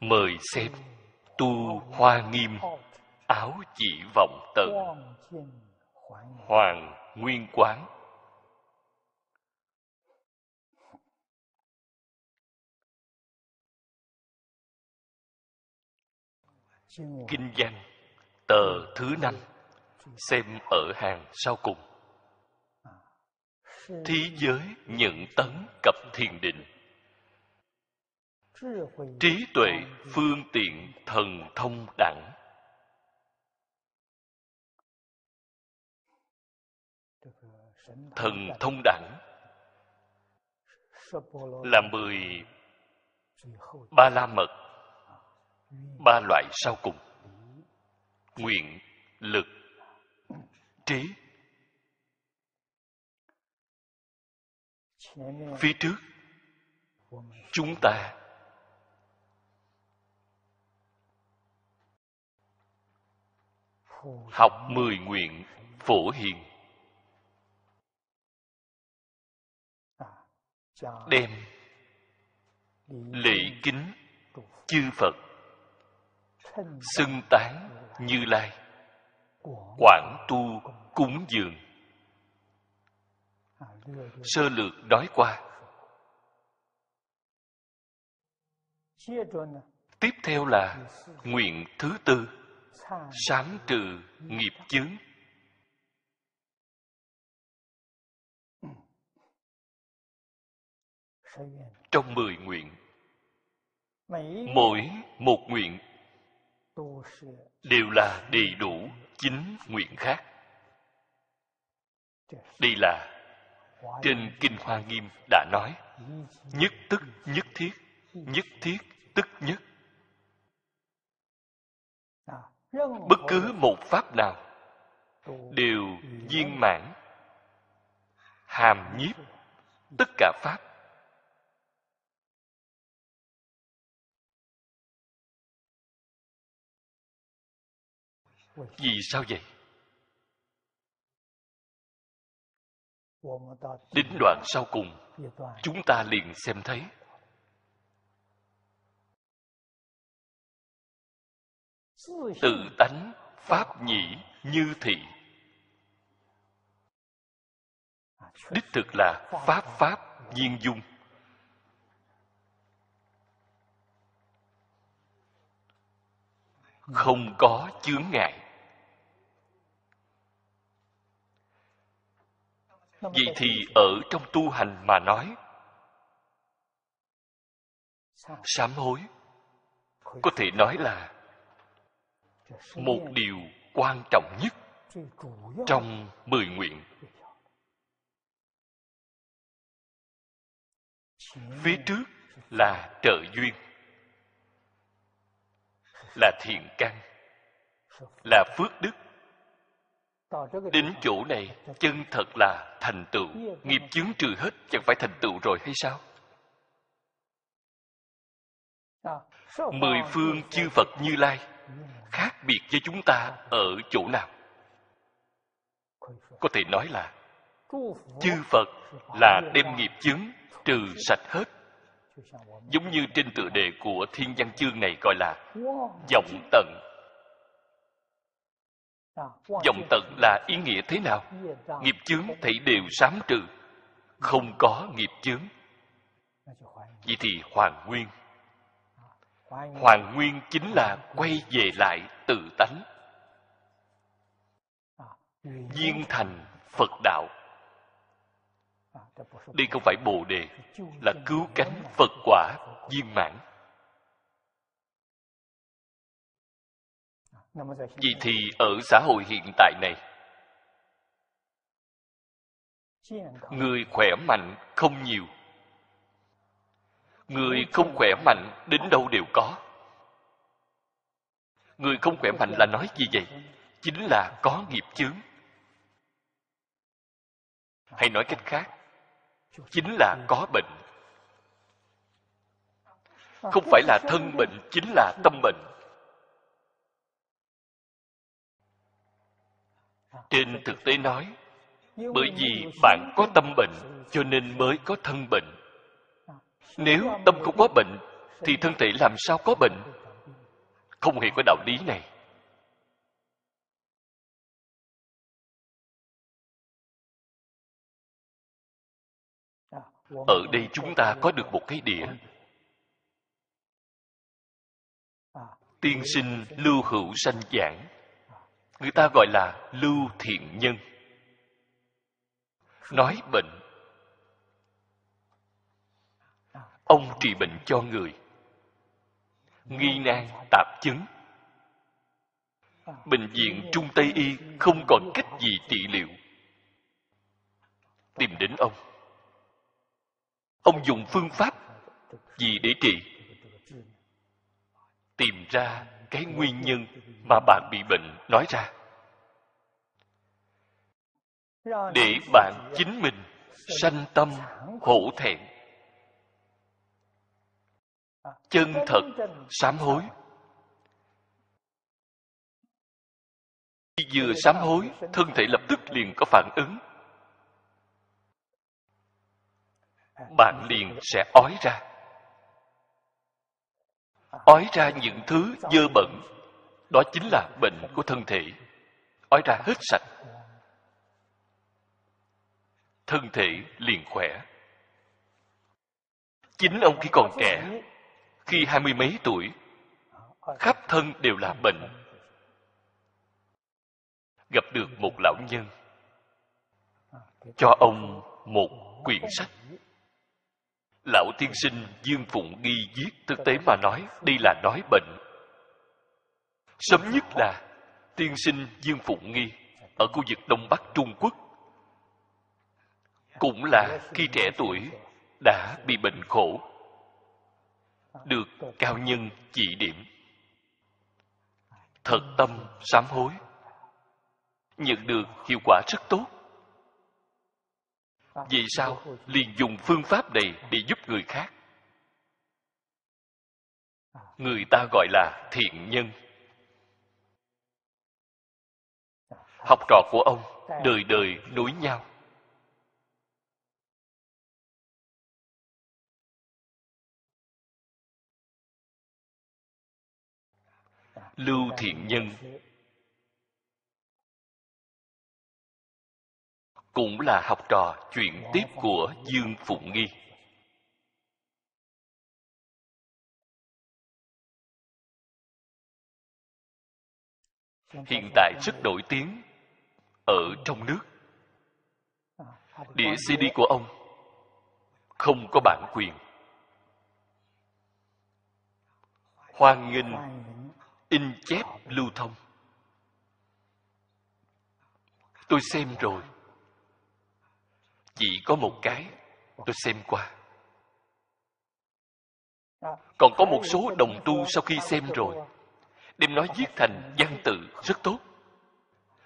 Mời xem. Tu hoa nghiêm, áo chỉ vọng tận hoàng nguyên quán. Kinh văn, tờ thứ năm. Xem ở hàng sau cùng. Thí giới nhận tấn cập thiền định trí tuệ phương tiện thần thông đẳng. Thần thông đẳng là mười ba la mật, ba loại sau cùng. Nguyện lực, trí. Phía trước, chúng ta học mười nguyện phổ hiền. Đem lễ kính chư phật. Xưng tán như lai. Quảng tu cúng dường. Sơ lược nói qua. Tiếp theo là nguyện thứ tư sám trừ nghiệp chướng. Trong mười nguyện, mỗi một nguyện đều là đầy đủ chính nguyện khác. Đây là trên kinh hoa nghiêm đã nói, nhất tức nhất thiết nhất thiết tức nhất bất cứ một pháp nào, đều viên mãn, hàm nhiếp tất cả pháp. Vì sao vậy? Đến đoạn sau cùng, chúng ta liền xem thấy tự tánh pháp nhĩ như thị. Đích thực là pháp pháp viên dung. Không có chướng ngại. Vậy thì ở trong tu hành mà nói, sám hối, có thể nói là một điều quan trọng nhất trong mười nguyện. Phía trước là trợ duyên, là thiện căn, là phước đức. Đến chỗ này, chân thật là thành tựu. Nghiệp chướng trừ hết, chẳng phải thành tựu rồi hay sao? Mười phương chư phật như lai khác biệt với chúng ta ở chỗ nào? Có thể nói là, chư phật là đem nghiệp chướng trừ sạch hết. Giống như trên tựa đề của thiên văn chương này gọi là vọng tận. Vọng tận là ý nghĩa thế nào? Nghiệp chướng thảy đều sám trừ, không có nghiệp chướng. Vậy thì hoàn nguyên hoàn nguyên chính là quay về lại tự tánh. Viên thành phật đạo. Đây không phải bồ đề, là cứu cánh phật quả viên mãn. Vì thì ở xã hội hiện tại này, người khỏe mạnh không nhiều người không khỏe mạnh đến đâu đều có. Người không khỏe mạnh là nói gì vậy? Chính là có nghiệp chướng. Hay nói cách khác, chính là có bệnh. Không phải là thân bệnh, chính là tâm bệnh. Trên thực tế nói, bởi vì bạn có tâm bệnh, cho nên mới có thân bệnh nếu tâm không có bệnh, thì thân thể làm sao có bệnh? Không hề có đạo lý này. Ở đây chúng ta có được một cái đĩa tiên sinh lưu hữu sanh giảng. Người ta gọi là lưu thiện nhân. Nói bệnh ông trị bệnh cho người. Nghi nan tạp chứng. Bệnh viện trung tây y không còn cách gì trị liệu. Tìm đến ông. Ông dùng phương pháp gì để trị? Tìm ra cái nguyên nhân mà bạn bị bệnh, nói ra. Để bạn chính mình sanh tâm hổ thẹn chân thật, sám hối. Khi vừa sám hối, thân thể lập tức liền có phản ứng. Bạn liền sẽ ói ra. Ói ra những thứ dơ bẩn, đó chính là bệnh của thân thể. Ói ra hết sạch. Thân thể liền khỏe. Chính ông khi còn trẻ khi hai mươi mấy tuổi, khắp thân đều là bệnh. Gặp được một lão nhân, cho ông một quyển sách. Lão tiên sinh dương phụng nghi viết thực tế mà nói, đây là nói bệnh. Sớm nhất là, tiên sinh dương phụng nghi, ở khu vực đông bắc trung quốc, cũng là khi trẻ tuổi, đã bị bệnh khổ được cao nhân chỉ điểm. Thật tâm sám hối, nhận được hiệu quả rất tốt. Vì sao liền dùng phương pháp này để giúp người khác? Người ta gọi là thiện nhân. Học trò của ông đời đời nối nhau. Lưu thiện nhân. Cũng là học trò chuyển tiếp của dương phụng nghi. Hiện tại rất nổi tiếng ở trong nước. Đĩa cd của ông không có bản quyền. Hoan nghênh in chép lưu thông. Tôi xem rồi. Chỉ có một cái, tôi xem qua. Còn có một số đồng tu sau khi xem rồi. Đem nói viết thành văn tự rất tốt.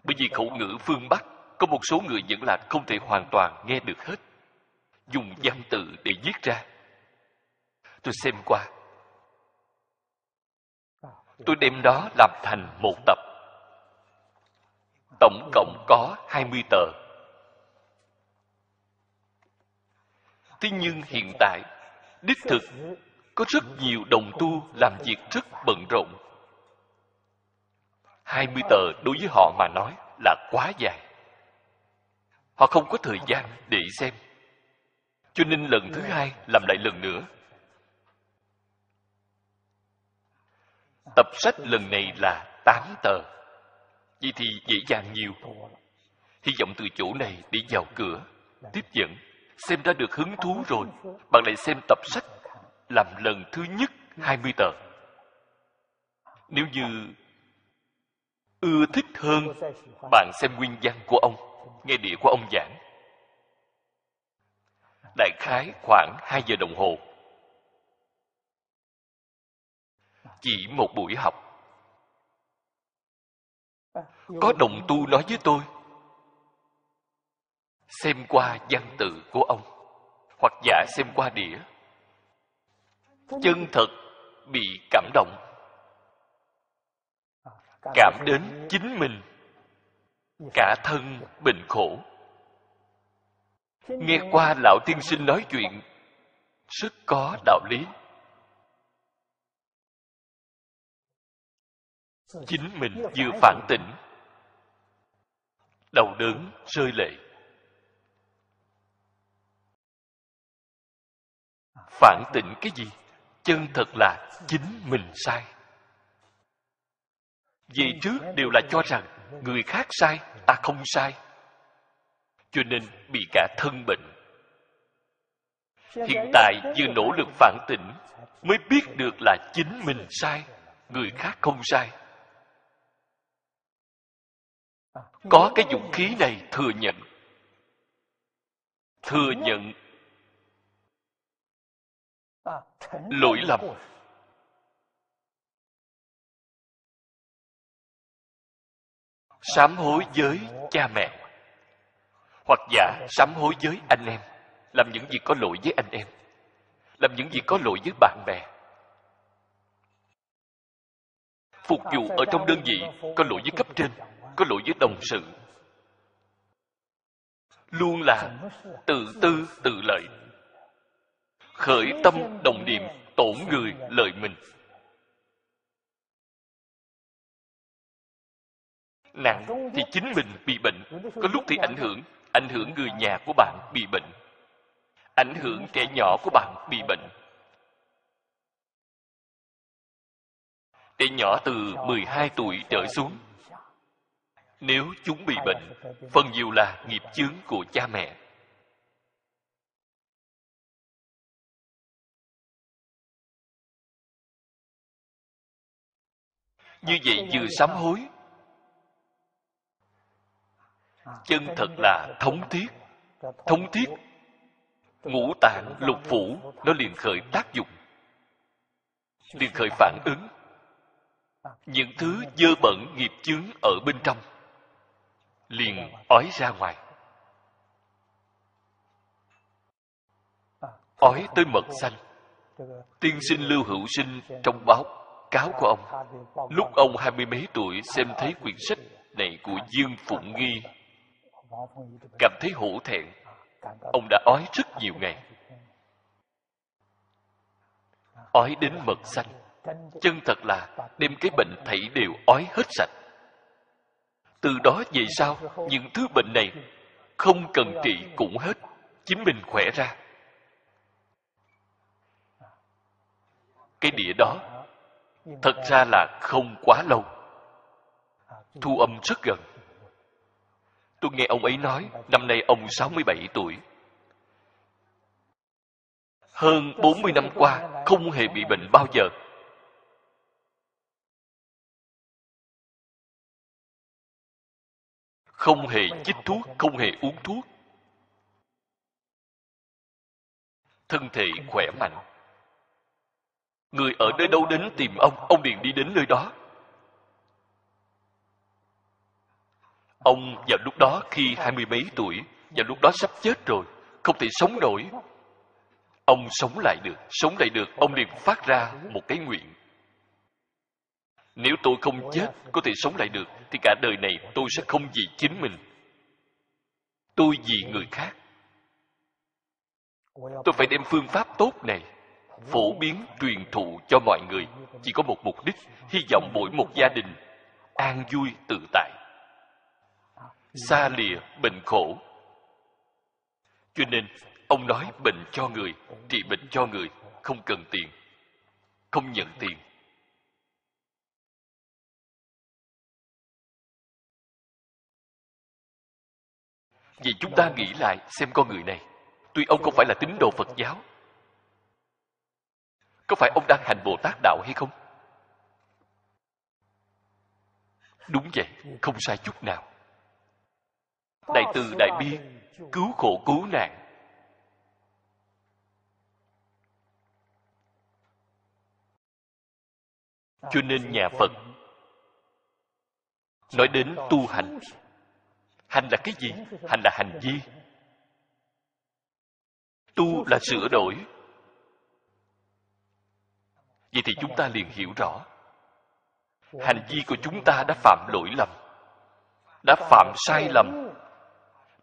Bởi vì khẩu ngữ phương bắc, có một số người vẫn là không thể hoàn toàn nghe được hết. Dùng văn tự để viết ra. Tôi xem qua tôi đem đó làm thành một tập. Tổng cộng có 20 tờ. Thế nhưng hiện tại, đích thực có rất nhiều đồng tu làm việc rất bận rộn. 20 tờ đối với họ mà nói là quá dài. Họ không có thời gian để xem. Cho nên lần thứ hai làm lại lần nữa. Tập sách lần này là 8 tờ. Vậy thì dễ dàng nhiều. Hy vọng từ chỗ này đi vào cửa. Tiếp dẫn, xem ra được hứng thú rồi. Bạn lại xem tập sách làm lần thứ nhất 20 tờ. Nếu như ưa thích hơn, bạn xem nguyên văn của ông, nghe địa của ông giảng. Đại khái khoảng 2 giờ đồng hồ. Chỉ một buổi học. Có đồng tu nói với tôi xem qua văn tự của ông hoặc giả xem qua đĩa. Chân thật bị cảm động. Cảm đến chính mình. Cả thân bệnh khổ. Nghe qua lão tiên sinh nói chuyện rất có đạo lý chính mình vừa phản tỉnh. Đầu đớn rơi lệ. Phản tỉnh cái gì? Chân thật là chính mình sai. Vì trước đều là cho rằng người khác sai ta không sai. Cho nên bị cả thân bệnh. Hiện tại vừa nỗ lực phản tỉnh mới biết được là chính mình sai người khác không sai có cái dũng khí này thừa nhận. Thừa nhận. Lỗi lầm. Sám hối với cha mẹ. Hoặc giả sám hối với anh em. Làm những gì có lỗi với anh em. Làm những gì có lỗi với bạn bè. Phục vụ ở trong đơn vị có lỗi với cấp trên có lỗi với đồng sự. Luôn là tự tư tự lợi. Khởi tâm đồng niệm tổn người lợi mình. Nặng thì chính mình bị bệnh, có lúc thì ảnh hưởng ảnh hưởng người nhà của bạn bị bệnh. Ảnh hưởng trẻ nhỏ của bạn bị bệnh. Trẻ nhỏ từ 12 tuổi trở xuống nếu chúng bị bệnh, phần nhiều là nghiệp chướng của cha mẹ. Như vậy vừa sám hối, chân thật là thống thiết. Thống thiết, ngũ tạng lục phủ, nó liền khởi tác dụng, liền khởi phản ứng. Những thứ dơ bẩn nghiệp chướng ở bên trong liền ói ra ngoài. Ói tới mật xanh. Tiên sinh lưu hữu sinh trong báo cáo của ông, lúc ông hai mươi mấy tuổi xem thấy quyển sách này của dương phụng nghi, cảm thấy hổ thẹn. Ông đã ói rất nhiều ngày. Ói đến mật xanh. Chân thật là, đem cái bệnh thảy đều ói hết sạch từ đó về sau, những thứ bệnh này không cần trị cũng hết, chính mình khỏe ra. Cái đĩa đó thật ra là không quá lâu. Thu âm rất gần. Tôi nghe ông ấy nói, năm nay ông 67 tuổi. Hơn 40 năm qua, không hề bị bệnh bao giờ. Không hề chích thuốc, không hề uống thuốc. Thân thể khỏe mạnh. Người ở nơi đâu đến tìm ông ông liền đi đến nơi đó. Ông vào lúc đó khi hai mươi mấy tuổi vào lúc đó sắp chết rồi, không thể sống nổi. Ông sống lại được, sống lại được, ông liền phát ra một cái nguyện nếu tôi không chết có thể sống lại được thì cả đời này tôi sẽ không vì chính mình. Tôi vì người khác. Tôi phải đem phương pháp tốt này phổ biến truyền thụ cho mọi người. Chỉ có một mục đích hy vọng mỗi một gia đình an vui tự tại. Xa lìa bệnh khổ. Cho nên ông nói bệnh cho người trị bệnh cho người không cần tiền. Không nhận tiền vì chúng ta nghĩ lại, xem con người này. Tuy ông không phải là tín đồ phật giáo. Có phải ông đang hành bồ tát đạo hay không? Đúng vậy, không sai chút nào. Đại từ đại bi, cứu khổ cứu nạn. Cho nên nhà phật nói đến tu hành hành là cái gì? Hành là hành vi. Tu là sửa đổi. Vậy thì chúng ta liền hiểu rõ. Hành vi của chúng ta đã phạm lỗi lầm, đã phạm sai lầm.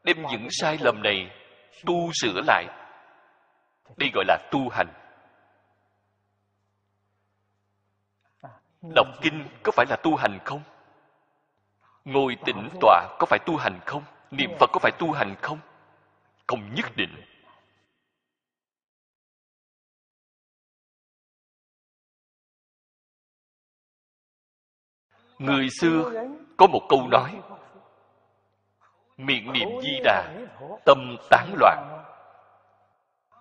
Đem những sai lầm này tu sửa lại. Đây gọi là tu hành. Đọc kinh có phải là tu hành không? Ngồi tĩnh tọa có phải tu hành không? Niệm phật có phải tu hành không? Không nhất định. Người xưa có một câu nói, miệng niệm di đà, tâm tán loạn.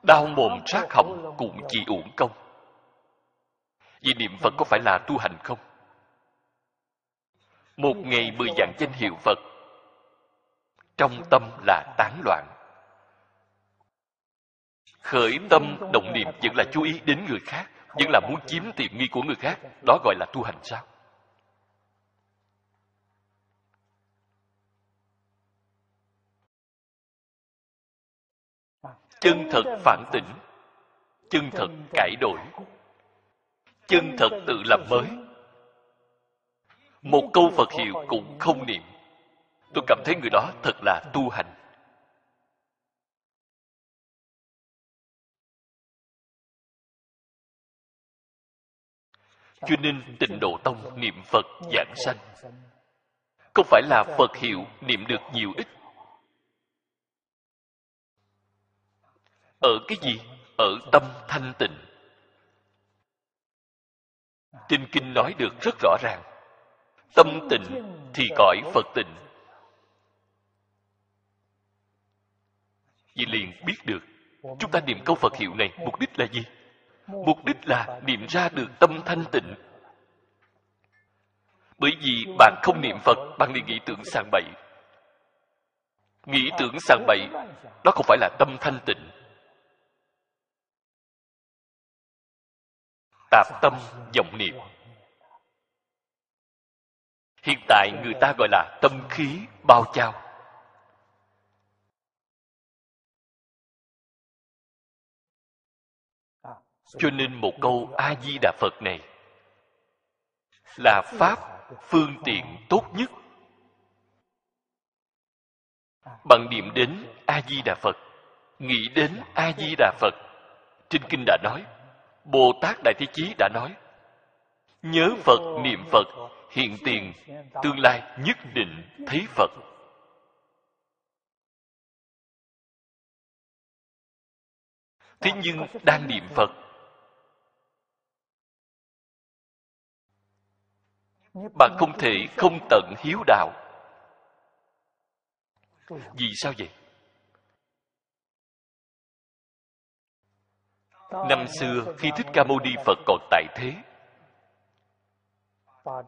Đau mồm sát họng cũng chỉ uổng công. Vì niệm phật có phải là tu hành không? Một ngày mười dạng danh hiệu phật. Trong tâm là tán loạn. Khởi tâm, động niệm vẫn là chú ý đến người khác, vẫn là muốn chiếm tiện nghi của người khác, đó gọi là tu hành sao? Chân thật phản tỉnh, chân thật cải đổi, chân thật tự làm mới một câu phật hiệu cũng không niệm. Tôi cảm thấy người đó thật là tu hành. Cho nên tịnh độ tông niệm phật giảng sanh. Không phải là phật hiệu niệm được nhiều ít. Ở cái gì? Ở tâm thanh tịnh. Trên kinh nói được rất rõ ràng tâm tịnh thì cõi phật tịnh vì liền biết được, chúng ta niệm câu phật hiệu này mục đích là gì? Mục đích là niệm ra được tâm thanh tịnh. Bởi vì bạn không niệm phật, bạn liền nghĩ tưởng sàng bậy. Nghĩ tưởng sàng bậy, đó không phải là tâm thanh tịnh. Tạp tâm vọng niệm hiện tại người ta gọi là tâm khí bao trao. Cho nên một câu a di đà phật này là pháp phương tiện tốt nhất. Bằng niệm đến a di đà phật, nghĩ đến a di đà phật, trên kinh đã nói, bồ tát đại thế chí đã nói, nhớ phật, niệm phật hiện tiền, tương lai nhất định thấy phật. Thế nhưng đang niệm phật bạn không thể không tận hiếu đạo. Vì sao vậy? Năm xưa khi thích ca mâu ni phật còn tại thế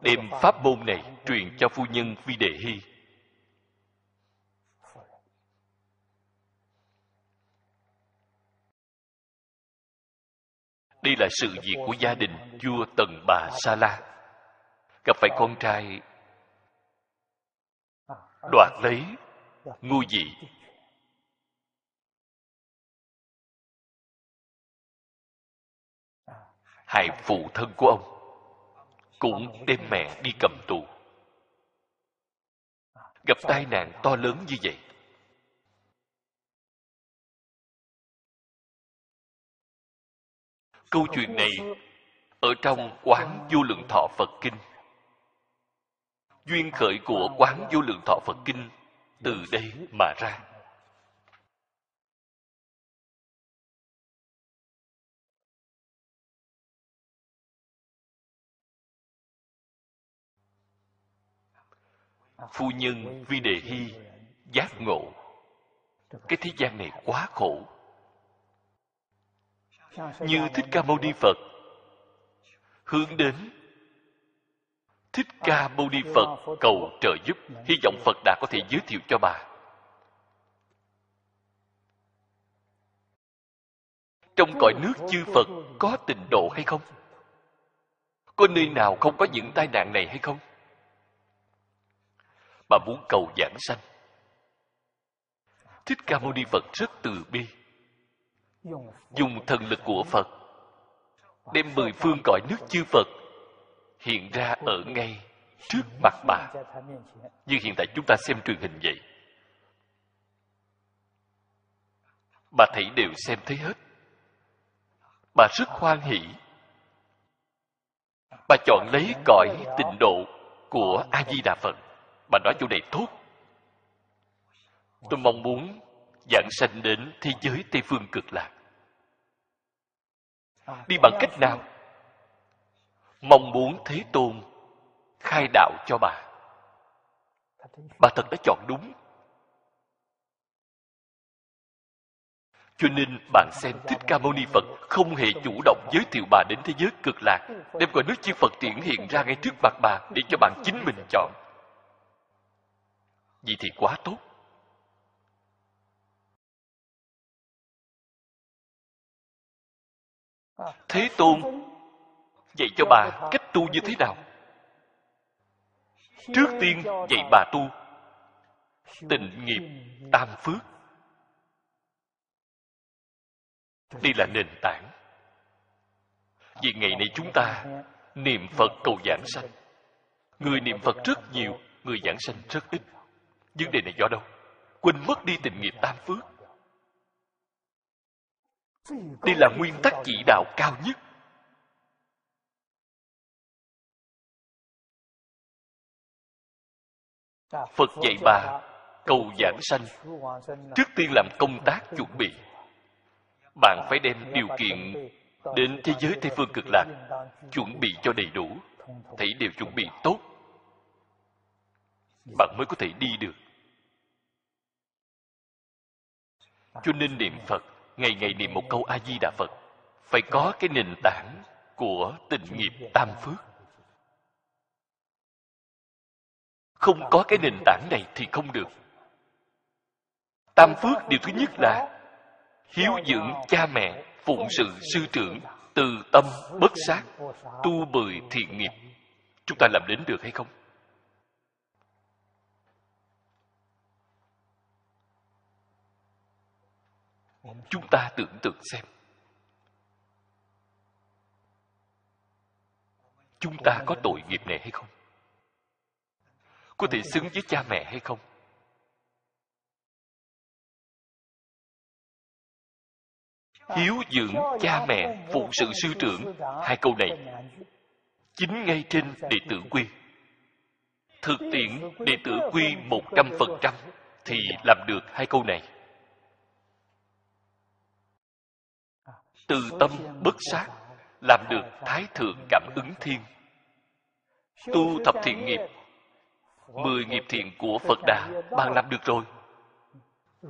đem pháp môn này truyền cho phu nhân vi đề hy đây là sự việc của gia đình vua tần bà sa la. Gặp phải con trai. Đoạt lấy ngu dị, hại phụ thân của ông cũng đem mẹ đi cầm tù. Gặp tai nạn to lớn như vậy. Câu chuyện này ở trong quán vô lượng thọ phật kinh. Duyên khởi của quán vô lượng thọ phật kinh từ đây mà ra. Phu nhân vi đề hy giác ngộ. Cái thế gian này quá khổ. Như thích ca mâu ni phật hướng đến thích ca mâu ni phật cầu trợ giúp. Hy vọng phật đã có thể giới thiệu cho bà. Trong cõi nước chư phật có tình độ hay không? Có nơi nào không có những tai nạn này hay không? Mà muốn cầu giảng sanh. Thích ca mâu ni phật rất từ bi, dùng thần lực của phật, đem mười phương cõi nước chư phật hiện ra ở ngay trước mặt bà. Như hiện tại chúng ta xem truyền hình vậy. Bà thấy đều xem thấy hết. Bà rất hoan hỷ. Bà chọn lấy cõi tịnh độ của a di đà phật bà nói chỗ này tốt. Tôi mong muốn dạng sanh đến thế giới tây phương cực lạc. Đi bằng cách nào? Mong muốn thế tôn khai đạo cho bà. Bà thật đã chọn đúng. Cho nên bạn xem thích ca mâu ni phật không hề chủ động giới thiệu bà đến thế giới cực lạc, đem quả nước chư phật triển hiện ra ngay trước mặt bà để cho bạn chính mình chọn vậy thì quá tốt. Thế tôn, dạy cho bà cách tu như thế nào? Trước tiên, dạy bà tu tịnh nghiệp tam phước. Đây là nền tảng vì ngày nay chúng ta niệm phật cầu giảng sanh. Người niệm phật rất nhiều, người giảng sanh rất ít vấn đề này do đâu? Quên mất đi tình nghiệp tam phước. Đây là nguyên tắc chỉ đạo cao nhất. Phật dạy bà, cầu giảng sanh. Trước tiên làm công tác chuẩn bị. Bạn phải đem điều kiện đến thế giới tây phương cực lạc, chuẩn bị cho đầy đủ. Thấy đều chuẩn bị tốt. Bạn mới có thể đi được. Cho nên niệm phật, ngày ngày niệm một câu a di đà phật, phải có cái nền tảng của tình nghiệp tam phước. Không có cái nền tảng này thì không được. Tam phước điều thứ nhất là hiếu dưỡng cha mẹ, phụng sự sư trưởng, từ tâm bất sát, tu bười thiện nghiệp. Chúng ta làm đến được hay không? Chúng ta tưởng tượng xem. Chúng ta có tội nghiệp này hay không? Có thể xứng với cha mẹ hay không? Hiếu dưỡng cha mẹ phụ sự sư trưởng. Hai câu này chính ngay trên đệ tử quy. Thực tiễn đệ tử quy một trăm phần trăm thì làm được hai câu này. Từ tâm bất sát làm được thái thượng cảm ứng thiên. Tu thập thiện nghiệp, mười nghiệp thiện của phật đà bạn làm được rồi.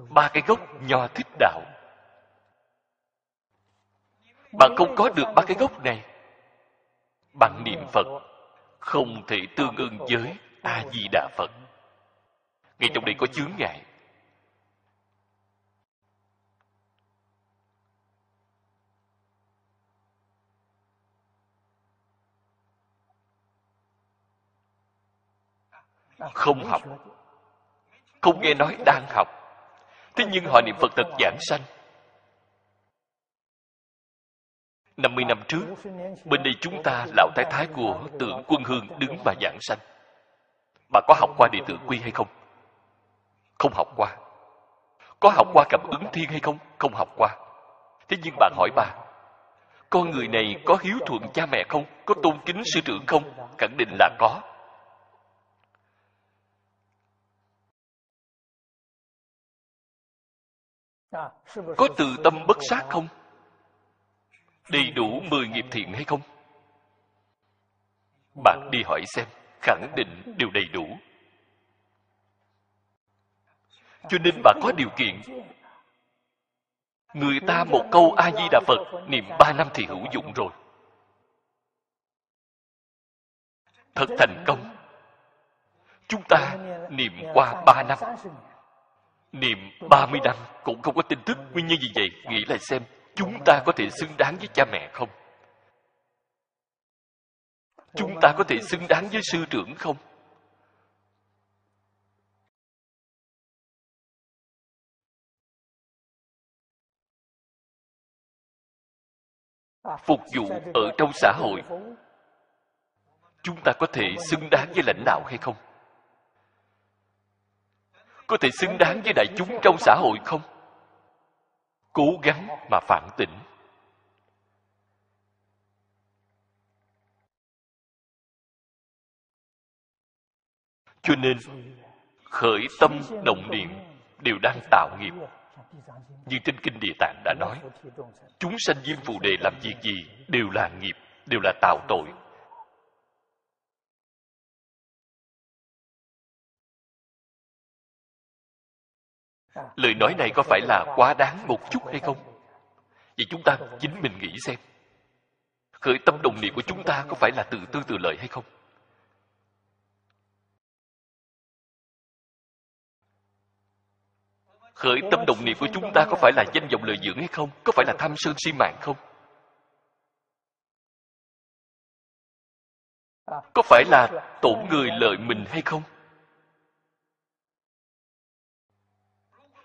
Ba cái gốc nho thích đạo. Bạn không có được ba cái gốc này. Bằng niệm phật không thể tương ưng với a di đà phật. Ngay trong đây có chướng ngại. Không học không nghe nói đang học thế nhưng họ niệm phật thật giảng sanh 50 năm trước, bên đây chúng ta lão thái thái của tượng quân hương đứng và giảng sanh. Bà có học qua địa tử quy hay không? Không học qua. Có học qua cảm ứng thiên hay không? Không học qua. Thế nhưng bạn hỏi bà, con người này có hiếu thuận cha mẹ không? Có tôn kính sư trưởng không? Khẳng định là có. Có từ tâm bất sát không? đầy đủ mười nghiệp thiện hay không? Bạn đi hỏi xem, khẳng định đều đầy đủ. Cho nên bạn có điều kiện. Người ta một câu A-di-đà Phật niệm ba năm thì hữu dụng rồi. Thật thành công. Chúng ta niệm qua ba năm. Niệm ba mươi năm cũng không có tin tức. Nguyên nhân gì vậy? Nghĩ lại xem, chúng ta có thể xứng đáng với cha mẹ không chúng ta có thể xứng đáng với sư trưởng không phục vụ ở trong xã hội, chúng ta có thể xứng đáng với lãnh đạo hay không có thể xứng đáng với đại chúng trong xã hội không? Cố gắng mà phản tỉnh. Cho nên, khởi tâm động niệm đều đang tạo nghiệp. Như trên kinh địa tạng đã nói, chúng sanh diêm phù đề làm việc gì đều là nghiệp, đều là tạo tội. Lời nói này có phải là quá đáng một chút hay không? Vậy chúng ta chính mình nghĩ xem. Khởi tâm đồng niệm của chúng ta có phải là tự tư tự lợi hay không? Khởi tâm đồng niệm của chúng ta có phải là danh vọng lợi dưỡng hay không? Có phải là tham sân si mạng không? Có phải là tổn người lợi mình hay không?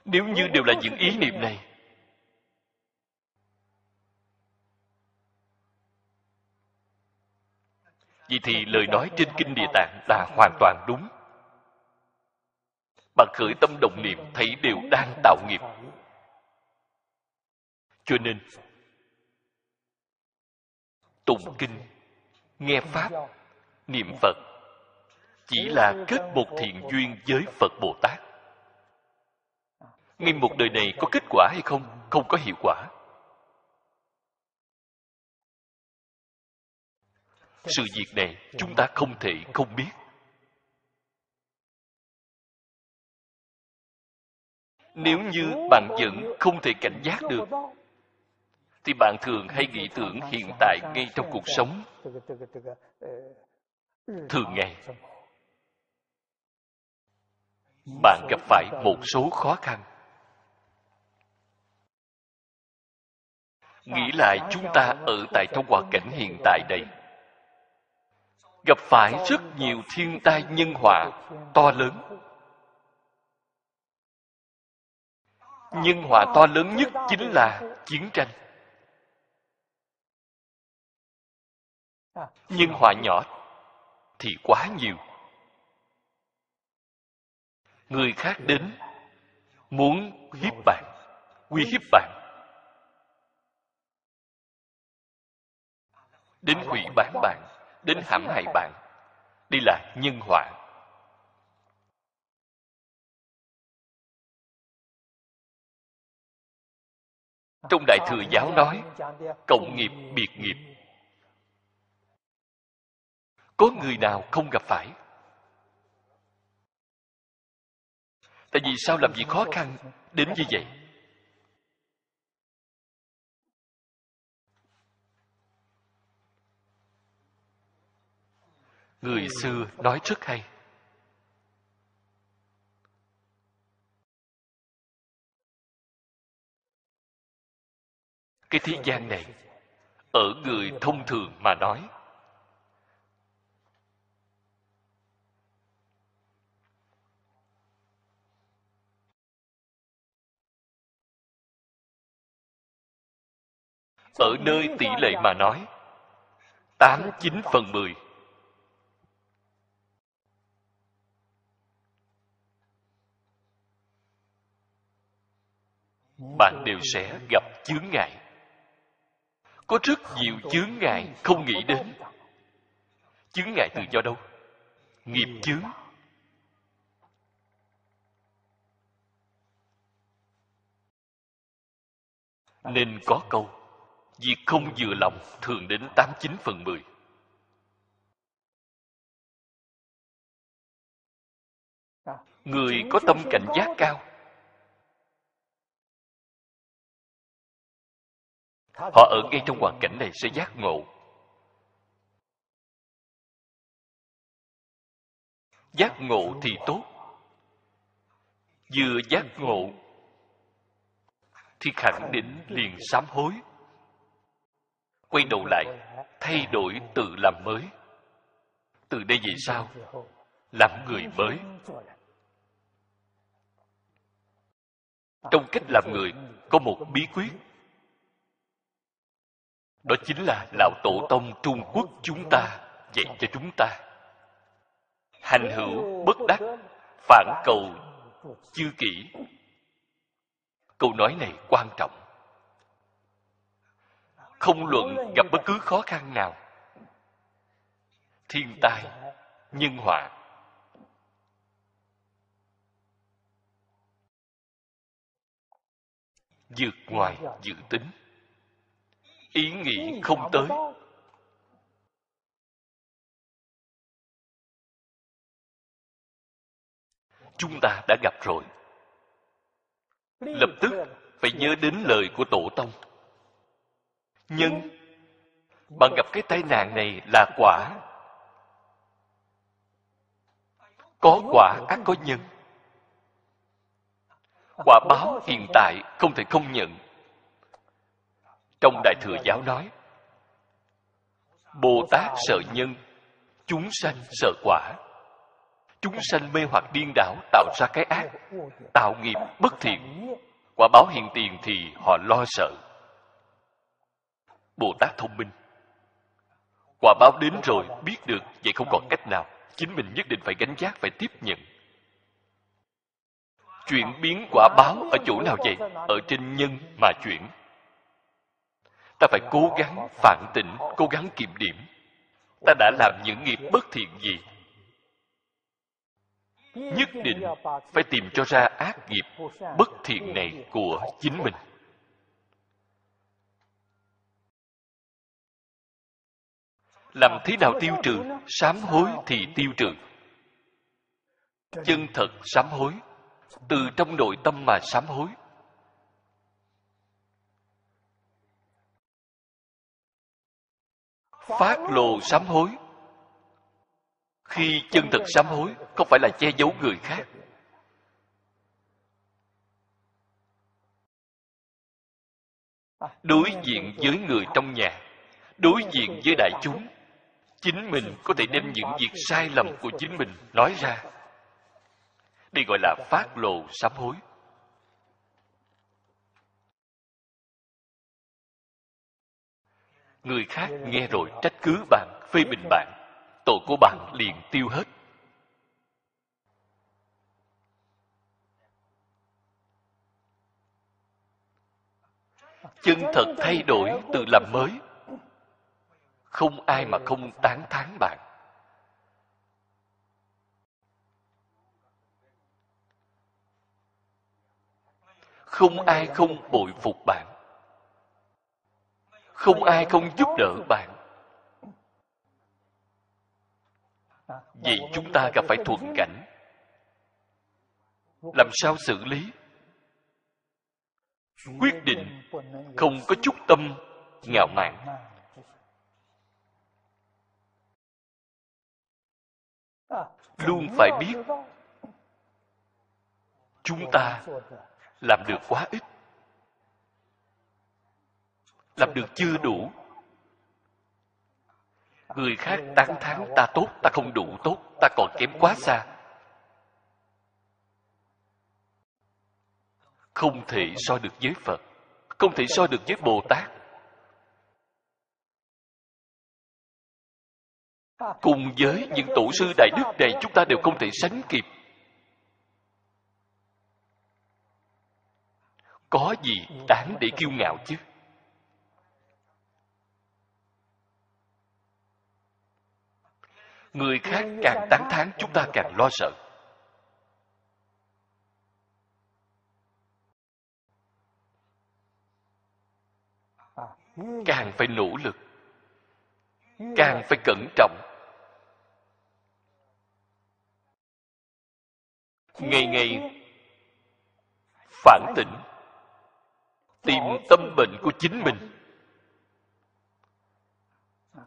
Nếu như đều là những ý niệm này, vậy thì lời nói trên kinh địa tạng là hoàn toàn đúng. Bạn khởi tâm động niệm thấy đều đang tạo nghiệp. Cho nên, tụng kinh, nghe pháp, niệm phật chỉ là kết một thiện duyên với phật bồ tát ngay một đời này có kết quả hay không không có hiệu quả. Sự việc này chúng ta không thể không biết. Nếu như bạn vẫn không thể cảnh giác được, thì bạn thường hay nghĩ tưởng hiện tại ngay trong cuộc sống. Thường ngày, bạn gặp phải một số khó khăn. Nghĩ lại chúng ta ở tại trong hoàn cảnh hiện tại đây. Gặp phải rất nhiều thiên tai nhân họa to lớn. Nhân họa to lớn nhất chính là chiến tranh. Nhân họa nhỏ thì quá nhiều. Người khác đến muốn hiếp bạn, uy hiếp bạn. Đến hủy bán bạn, đến hãm hại bạn. Đây là nhân họa. Trong đại thừa giáo nói, cộng nghiệp, biệt nghiệp. Có người nào không gặp phải? Tại vì sao làm gì khó khăn đến như vậy? Người xưa nói rất hay. Cái thế gian này ở người thông thường mà nói ở nơi tỷ lệ mà nói tám chín phần mười bạn đều sẽ gặp chướng ngại. Có rất nhiều chướng ngại không nghĩ đến. Chướng ngại từ do đâu? Nghiệp chướng. Nên có câu, việc không vừa lòng thường đến tám chín phần mười. Người có tâm cảnh giác cao họ ở ngay trong hoàn cảnh này sẽ giác ngộ. Giác ngộ thì tốt. Vừa giác ngộ, thì khẳng định liền sám hối. Quay đầu lại, thay đổi tự làm mới. Từ đây về sau, làm người mới. Trong cách làm người, có một bí quyết đó chính là lão tổ tông trung quốc chúng ta, dạy cho chúng ta. Hành hữu bất đắc, phản cầu chư kỷ. Câu nói này quan trọng. Không luận gặp bất cứ khó khăn nào. Thiên tai, nhân họa. Vượt ngoài dự tính ý nghĩ không tới. chúng ta đã gặp rồi. Lập tức phải nhớ đến lời của tổ tông. Nhân bạn gặp cái tai nạn này là quả. Có quả ác có nhân. Quả báo hiện tại không thể không nhận trong đại thừa giáo nói, bồ tát sợ nhân, chúng sanh sợ quả. Chúng sanh mê hoặc điên đảo tạo ra cái ác, tạo nghiệp bất thiện. Quả báo hiện tiền thì họ lo sợ. Bồ tát thông minh. Quả báo đến rồi, biết được, vậy không còn cách nào. Chính mình nhất định phải gánh giác, phải tiếp nhận. Chuyển biến quả báo ở chỗ nào vậy? Ở trên nhân mà chuyển ta phải cố gắng phản tỉnh, cố gắng kiểm điểm. Ta đã làm những nghiệp bất thiện gì? Nhất định phải tìm cho ra ác nghiệp bất thiện này của chính mình. Làm thế nào tiêu trừ, sám hối thì tiêu trừ. Chân thật sám hối, từ trong nội tâm mà sám hối. Phát lồ sám hối. Khi chân thật sám hối không phải là che giấu người khác? Đối diện với người trong nhà, đối diện với đại chúng, chính mình có thể đem những việc sai lầm của chính mình nói ra. Đây gọi là phát lộ sám hối. Người khác nghe rồi trách cứ bạn, phê bình bạn. Tội của bạn liền tiêu hết. Chân thật thay đổi từ làm mới. Không ai mà không tán thán bạn. Không ai không bội phục bạn không ai không giúp đỡ bạn. Vậy chúng ta gặp phải thuận cảnh. Làm sao xử lý? Quyết định không có chút tâm, ngạo mạn. Luôn phải biết, chúng ta làm được quá ít làm được chưa đủ? Người khác tán thán, ta tốt, ta không đủ tốt, ta còn kém quá xa. Không thể so được với phật, không thể so được với bồ tát. Cùng với những tổ sư đại đức này, chúng ta đều không thể sánh kịp. Có gì đáng để kiêu ngạo chứ? Người khác càng tán thán, chúng ta càng lo sợ. Càng phải nỗ lực. Càng phải cẩn trọng. Ngày ngày phản tỉnh, tìm tâm bệnh của chính mình.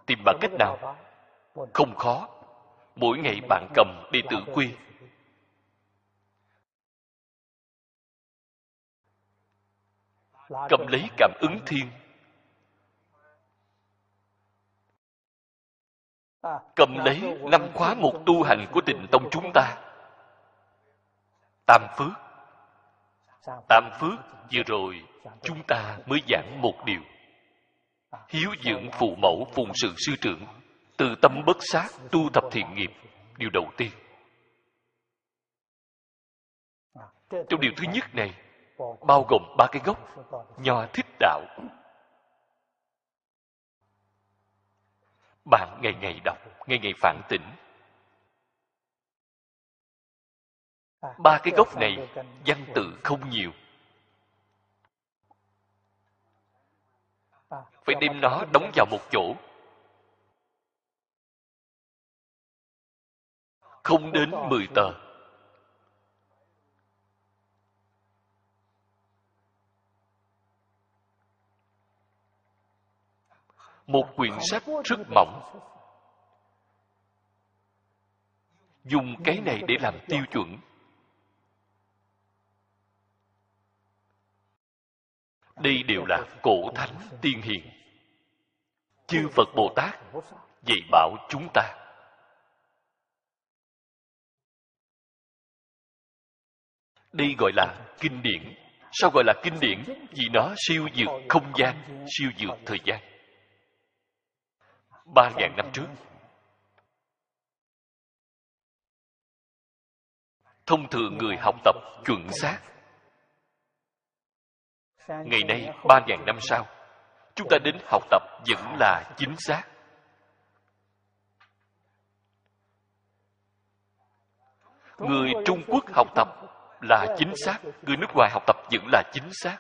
Tìm bằng cách nào? Không khó mỗi ngày bạn cầm đi tự quy. Cầm lấy cảm ứng thiên. Cầm lấy năm khóa một tu hành của tịnh tông chúng ta. Tam phước. Tam phước vừa rồi chúng ta mới giảng một điều. Hiếu dưỡng phụ mẫu phụng sự sư trưởng từ tâm bất sát tu tập thiện nghiệp, điều đầu tiên. Trong điều thứ nhất này, bao gồm ba cái gốc, nho thích đạo. Bạn ngày ngày đọc, ngày ngày phản tỉnh. Ba cái gốc này văn tự không nhiều. Phải đem nó đóng vào một chỗ. Không đến mười tờ. Một quyển sách rất mỏng. Dùng cái này để làm tiêu chuẩn. Đây đều là cổ thánh tiên hiền. Chư phật bồ tát dạy bảo chúng ta. Đây gọi là kinh điển. Sao gọi là kinh điển? Vì nó siêu vượt không gian, siêu vượt thời gian. Ba ngàn năm trước. Thông thường người học tập chuẩn xác. Ngày nay, ba ngàn năm sau, chúng ta đến học tập vẫn là chính xác. Người trung quốc học tập là chính xác. người nước ngoài học tập vẫn là chính xác.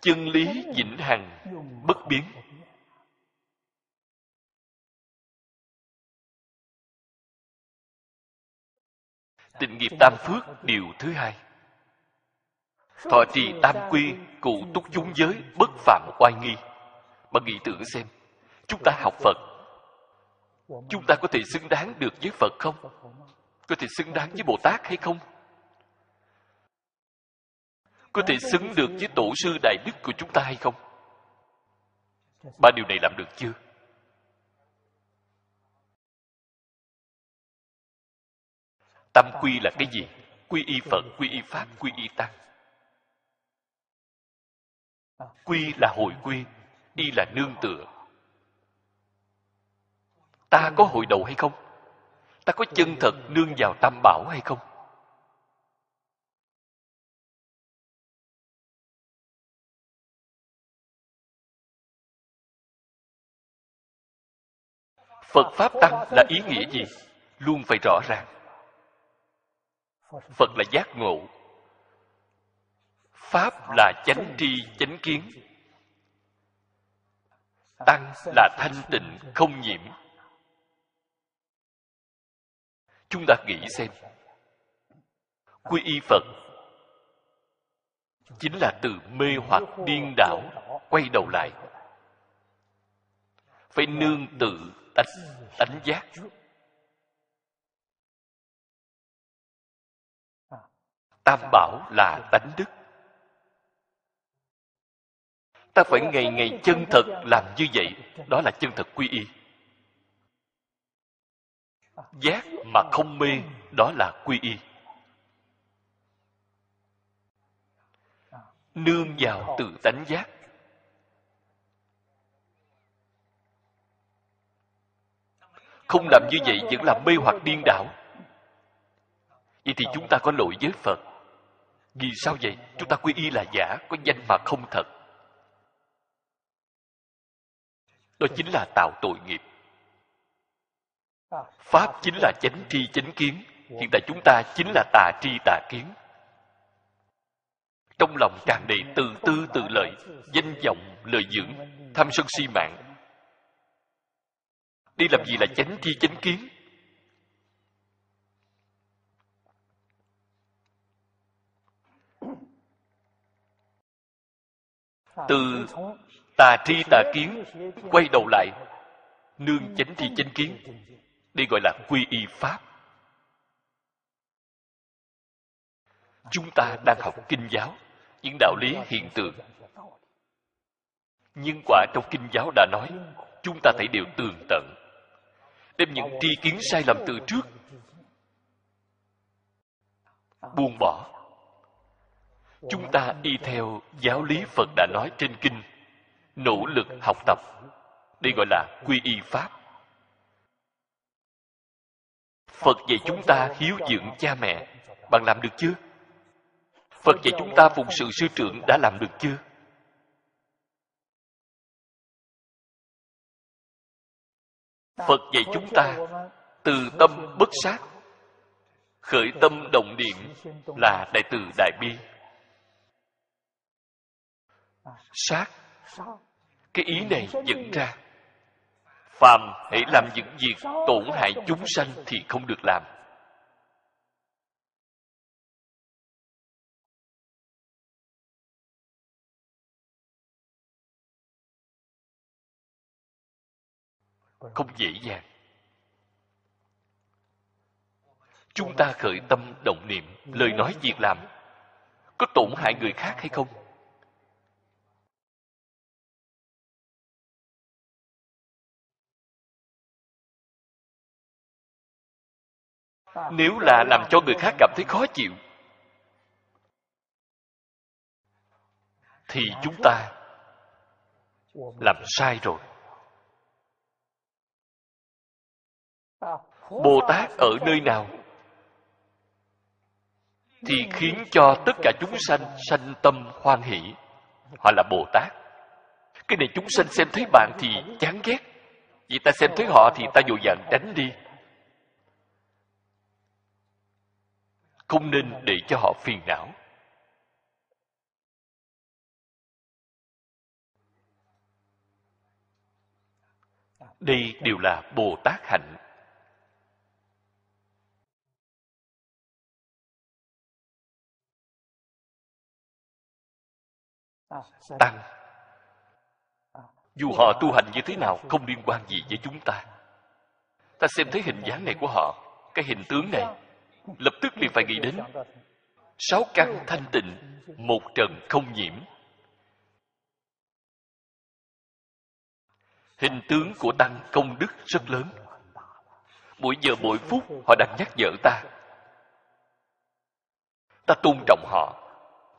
Chân lý vĩnh hằng bất biến. tịnh nghiệp tam phước điều thứ hai. Thọ trì tam quy cụ túc chúng giới bất phạm oai nghi. Bạn nghĩ tưởng xem chúng ta học phật. Chúng ta có thể xứng đáng được với phật không có thể xứng đáng với bồ tát hay không? Có thể xứng được với tổ sư đại đức của chúng ta hay không? Ba điều này làm được chưa? Tam quy là cái gì? Quy y phật, quy y pháp, quy y tăng. Quy là hội quy, y là nương tựa. Ta có hội đầu hay không? Ta có chân thật nương vào tam bảo hay không? Phật pháp tăng là ý nghĩa gì? Luôn phải rõ ràng. Phật là giác ngộ. Pháp là chánh tri, chánh kiến. Tăng là thanh tịnh, không nhiễm chúng ta nghĩ xem. Quy y phật chính là từ mê hoặc điên đảo quay đầu lại. Phải nương tự tánh tánh giác. Tam bảo là tánh đức. Ta phải ngày ngày chân thật làm như vậy. Đó là chân thật quy y. Giác mà không mê, đó là quy y. Nương vào tự tánh giác. Không làm như vậy vẫn là mê hoặc điên đảo. Vậy thì chúng ta có lỗi với phật. Vì sao vậy? Chúng ta quy y là giả, có danh mà không thật. Đó chính là tạo tội nghiệp pháp chính là chánh tri chánh kiến, hiện tại chúng ta chính là tà tri tà kiến. Trong lòng tràn đầy từ tư tự lợi, danh vọng lợi dưỡng, tham sân si mạng. Đi làm gì là chánh tri chánh kiến? Từ tà tri tà kiến quay đầu lại, nương chánh tri chánh kiến đây gọi là quy y pháp. Chúng ta đang học kinh giáo, những đạo lý hiện tượng. Nhân quả trong kinh giáo đã nói, chúng ta thấy đều tường tận. Đem những tri kiến sai lầm từ trước. Buông bỏ. Chúng ta y theo giáo lý phật đã nói trên kinh. Nỗ lực học tập. Đây gọi là quy y pháp phật dạy chúng ta hiếu dưỡng cha mẹ. Bạn làm được chưa? Phật dạy chúng ta phụng sự sư trưởng đã làm được chưa? Phật dạy chúng ta từ tâm bất sát. Khởi tâm động niệm là đại từ đại bi. Sát. Cái ý này dẫn ra phàm hãy làm những việc tổn hại chúng sanh thì không được làm. Không dễ dàng. Chúng ta khởi tâm động niệm, lời nói việc làm, có tổn hại người khác hay không? Nếu là làm cho người khác cảm thấy khó chịu, thì chúng ta làm sai rồi. Bồ tát ở nơi nào thì khiến cho tất cả chúng sanh sanh tâm hoan hỷ. Họ là bồ tát. Cái này chúng sanh xem thấy bạn thì chán ghét. Vì ta xem thấy họ thì ta dội dàng đánh đi. Không nên để cho họ phiền não. Đây đều là bồ tát hạnh. Tăng, dù họ tu hành như thế nào không liên quan gì với chúng ta. Ta xem thấy hình dáng này của họ, cái hình tướng này lập tức liền phải nghĩ đến sáu căn thanh tịnh, một trần không nhiễm. Hình tướng của tăng công đức rất lớn. Mỗi giờ mỗi phút, họ đang nhắc nhở ta. Ta tôn trọng họ.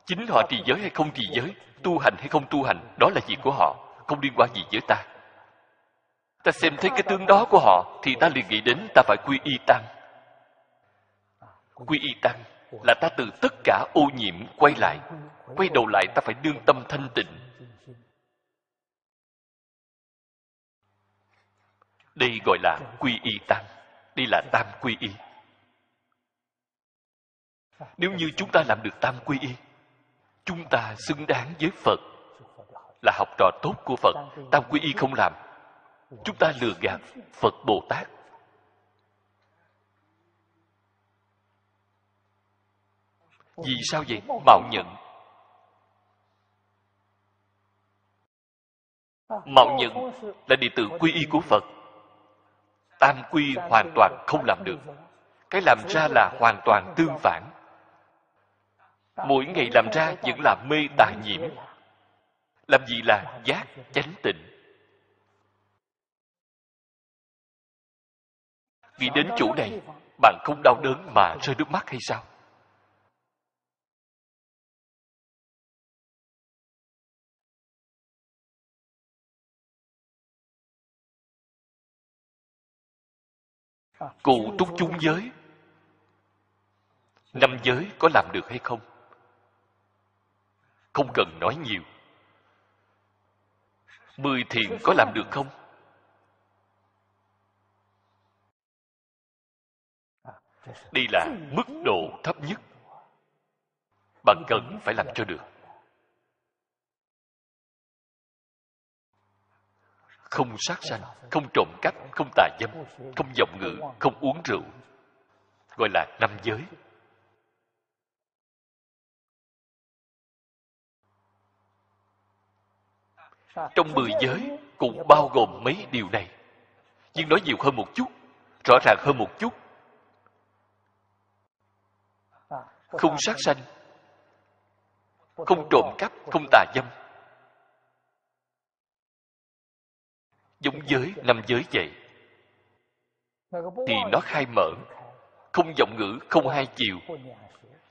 Chính họ trì giới hay không trì giới, tu hành hay không tu hành, đó là việc của họ, không liên quan gì với ta. Ta xem thấy cái tướng đó của họ, thì ta liền nghĩ đến ta phải quy y tăng quy y tăng là ta từ tất cả ô nhiễm quay lại. Quay đầu lại ta phải đương tâm thanh tịnh. Đây gọi là quy y tăng. Đây là tam quy y. Nếu như chúng ta làm được tam quy y, chúng ta xứng đáng với phật, là học trò tốt của phật. Tam quy y không làm, chúng ta lừa gạt phật bồ tát. Vì sao vậy? Mạo nhận. Mạo nhận là đệ tử quy y của phật. Tam quy hoàn toàn không làm được. Cái làm ra là hoàn toàn tương phản. Mỗi ngày làm ra vẫn là mê tà nhiễm. Làm gì là giác chánh tịnh. Nghĩ đến chỗ này, bạn không đau đớn mà rơi nước mắt hay sao? Cụ túc chung giới. Năm giới có làm được hay không? Không cần nói nhiều. Mười thiện có làm được không? Đây là mức độ thấp nhất. Bạn cần phải làm cho được. Không sát sanh, không trộm cắp, không tà dâm, không giọng ngữ, không uống rượu. Gọi là năm giới. Trong mười giới cũng bao gồm mấy điều này. Nhưng nói nhiều hơn một chút, rõ ràng hơn một chút. Không sát sanh, không trộm cắp, không tà dâm giống giới, năm giới vậy. Thì nó khai mở. Không giọng ngữ, không hai chiều.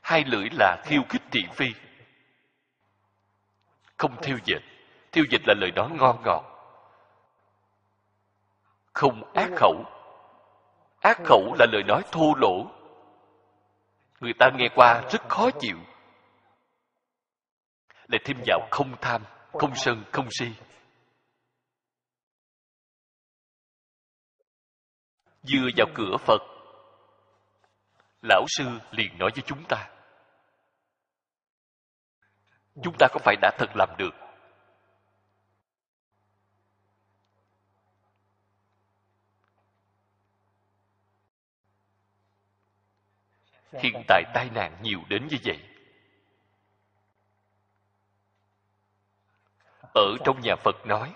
Hai lưỡi là khiêu khích thị phi. Không thiêu dịch thiêu dịch là lời nói ngon ngọt. Không ác khẩu. Ác khẩu là lời nói thô lỗ. Người ta nghe qua rất khó chịu. Lại thêm vào không tham, không sân, không si. Vừa vào cửa phật, lão sư liền nói với chúng ta chúng ta có phải đã thật làm được. Hiện tại tai nạn nhiều đến như vậy. Ở trong nhà phật nói,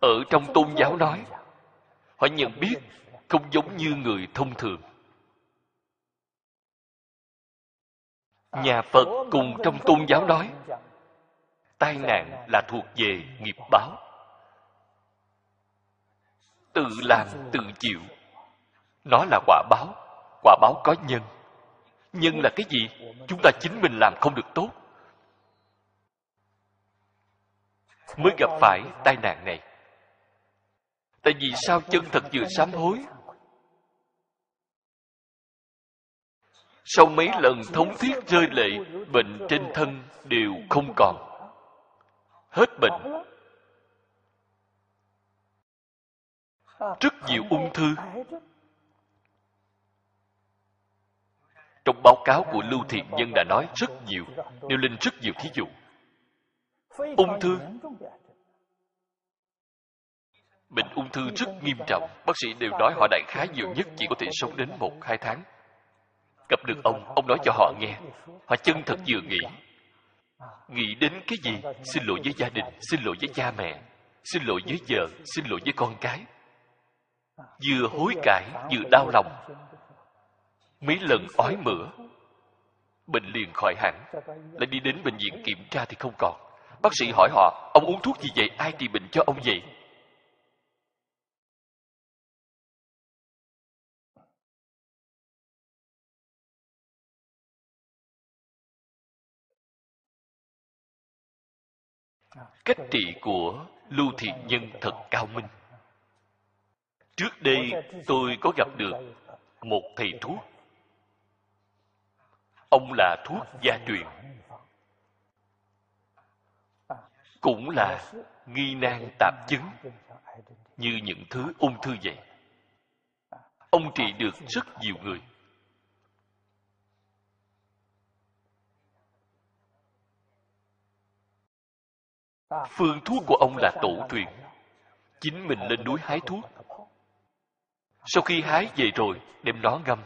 ở trong tôn giáo nói, họ nhận biết không giống như người thông thường. Nhà phật cùng trong tôn giáo nói, tai nạn là thuộc về nghiệp báo. Tự làm tự chịu, nó là quả báo quả báo có nhân. Nhân là cái gì? Chúng ta chính mình làm không được tốt. Mới gặp phải tai nạn này. Tại vì sao chân thật vừa sám hối sau mấy lần thống thiết rơi lệ, bệnh trên thân đều không còn. Hết bệnh. Rất nhiều ung thư. Trong báo cáo của lưu thiện nhân đã nói rất nhiều, nêu lên rất nhiều thí dụ. Ung thư. Bệnh ung thư rất nghiêm trọng. Bác sĩ đều nói họ đại khái nhiều nhất chỉ có thể sống đến một, hai tháng gặp được ông ông nói cho họ nghe. Họ chân thật vừa nghĩ. Nghĩ đến cái gì? Xin lỗi với gia đình, xin lỗi với cha mẹ. Xin lỗi với vợ, xin lỗi với con cái. Vừa hối cải, vừa đau lòng. Mấy lần ói mửa. Bệnh liền khỏi hẳn. Lại đi đến bệnh viện kiểm tra thì không còn. Bác sĩ hỏi họ, ông uống thuốc gì vậy? Ai trị bệnh cho ông vậy? Cách trị của lưu thiện nhân thật cao minh. Trước đây tôi có gặp được một thầy thuốc. Ông là thuốc gia truyền. Cũng là nghi nan tạp chứng như những thứ ung thư vậy. Ông trị được rất nhiều người. Phương thuốc của ông là tổ truyền chính mình lên núi hái thuốc. Sau khi hái về rồi, đem nó ngâm.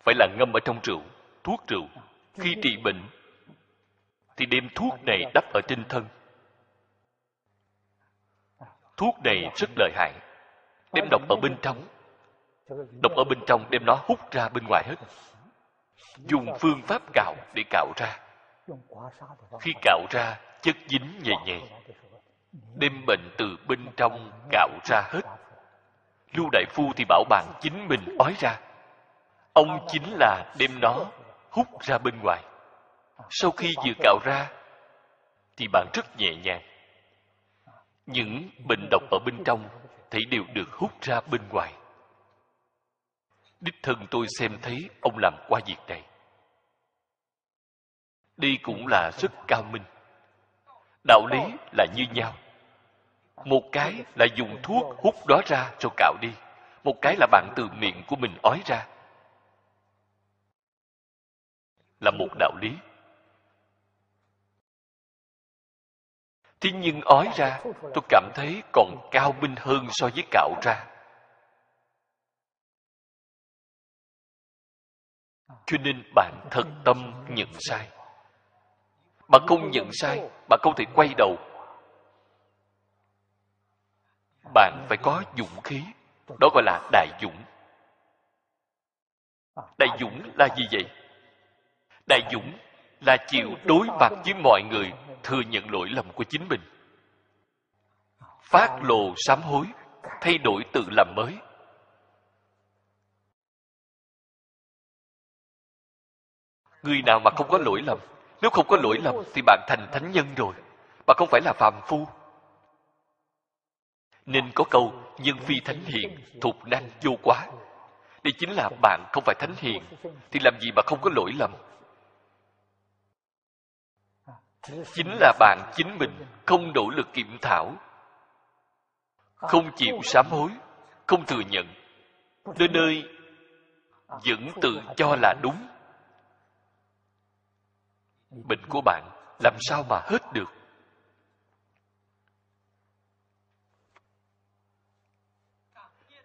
Phải là ngâm ở trong rượu, thuốc rượu. Khi trị bệnh, thì đem thuốc này đắp ở trên thân. Thuốc này rất lợi hại. Đem độc ở bên trong. Độc ở bên trong đem nó hút ra bên ngoài hết. Dùng phương pháp cạo để cạo ra. Khi cạo ra chất dính nhẹ nhẹ. Đem bệnh từ bên trong cạo ra hết. Lưu đại phu thì bảo bạn chính mình ói ra. Ông chính là đem nó hút ra bên ngoài. Sau khi vừa cạo ra, thì bạn rất nhẹ nhàng. Những bệnh độc ở bên trong thì đều được hút ra bên ngoài. Đích thân tôi xem thấy ông làm qua việc này. Đây cũng là rất cao minh đạo lý là như nhau. Một cái là dùng thuốc hút đó ra rồi cạo đi. Một cái là bạn từ miệng của mình ói ra. Là một đạo lý. Thế nhưng ói ra, tôi cảm thấy còn cao minh hơn so với cạo ra. Cho nên bạn thật tâm nhận sai bạn không nhận sai bạn không thể quay đầu. Bạn phải có dũng khí. Đó gọi là đại dũng. Đại dũng là gì vậy? Đại dũng là chịu đối mặt với mọi người thừa nhận lỗi lầm của chính mình. Phát lộ sám hối thay đổi tự làm mới. Người nào mà không có lỗi lầm nếu không có lỗi lầm thì bạn thành thánh nhân rồi. Bạn không phải là phàm phu. Nên có câu, nhân phi thánh hiền thục năng vô quá. Đây chính là bạn không phải thánh hiền, thì làm gì mà không có lỗi lầm? Chính là bạn chính mình, không nỗ lực kiểm thảo, không chịu sám hối, không thừa nhận. Nơi nơi, vẫn tự cho là đúng bệnh của bạn làm sao mà hết được?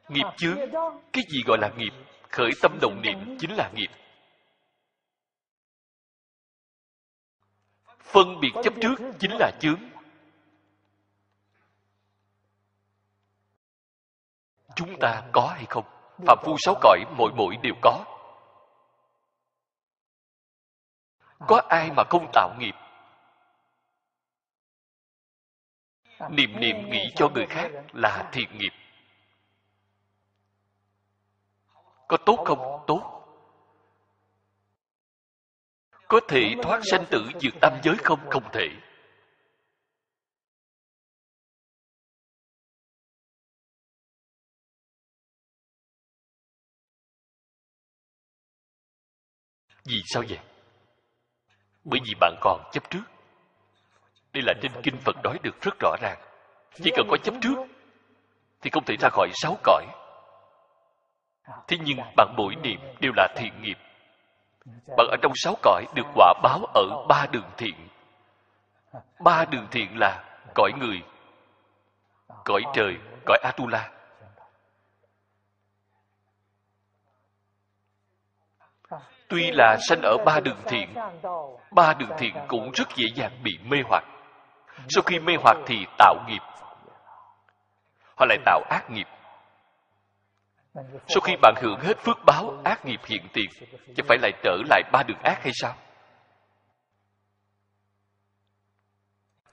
Nghiệp chướng, cái gì gọi là nghiệp? Khởi tâm động niệm chính là nghiệp. Phân biệt chấp trước chính là chướng. Chúng ta có hay không? Phạm phu sáu cõi, mỗi mỗi đều có. Có ai mà không tạo nghiệp? niệm niệm nghĩ cho người khác là thiện nghiệp. Có tốt không? Tốt. Có thể thoát sanh tử vượt tam giới không? không thể. Vì sao vậy bởi vì bạn còn chấp trước. Đây là trên kinh phật nói được rất rõ ràng. Chỉ cần có chấp trước, thì không thể ra khỏi sáu cõi. Thế nhưng bạn mỗi niệm đều là thiện nghiệp. Bạn ở trong sáu cõi được quả báo ở ba đường thiện. Ba đường thiện là cõi người, cõi trời, cõi atula. Tuy là sanh ở ba đường thiện, ba đường thiện cũng rất dễ dàng bị mê hoặc. Sau khi mê hoặc thì tạo nghiệp. Họ lại tạo ác nghiệp. Sau khi bạn hưởng hết phước báo, ác nghiệp hiện tiền, chẳng phải lại trở lại ba đường ác hay sao?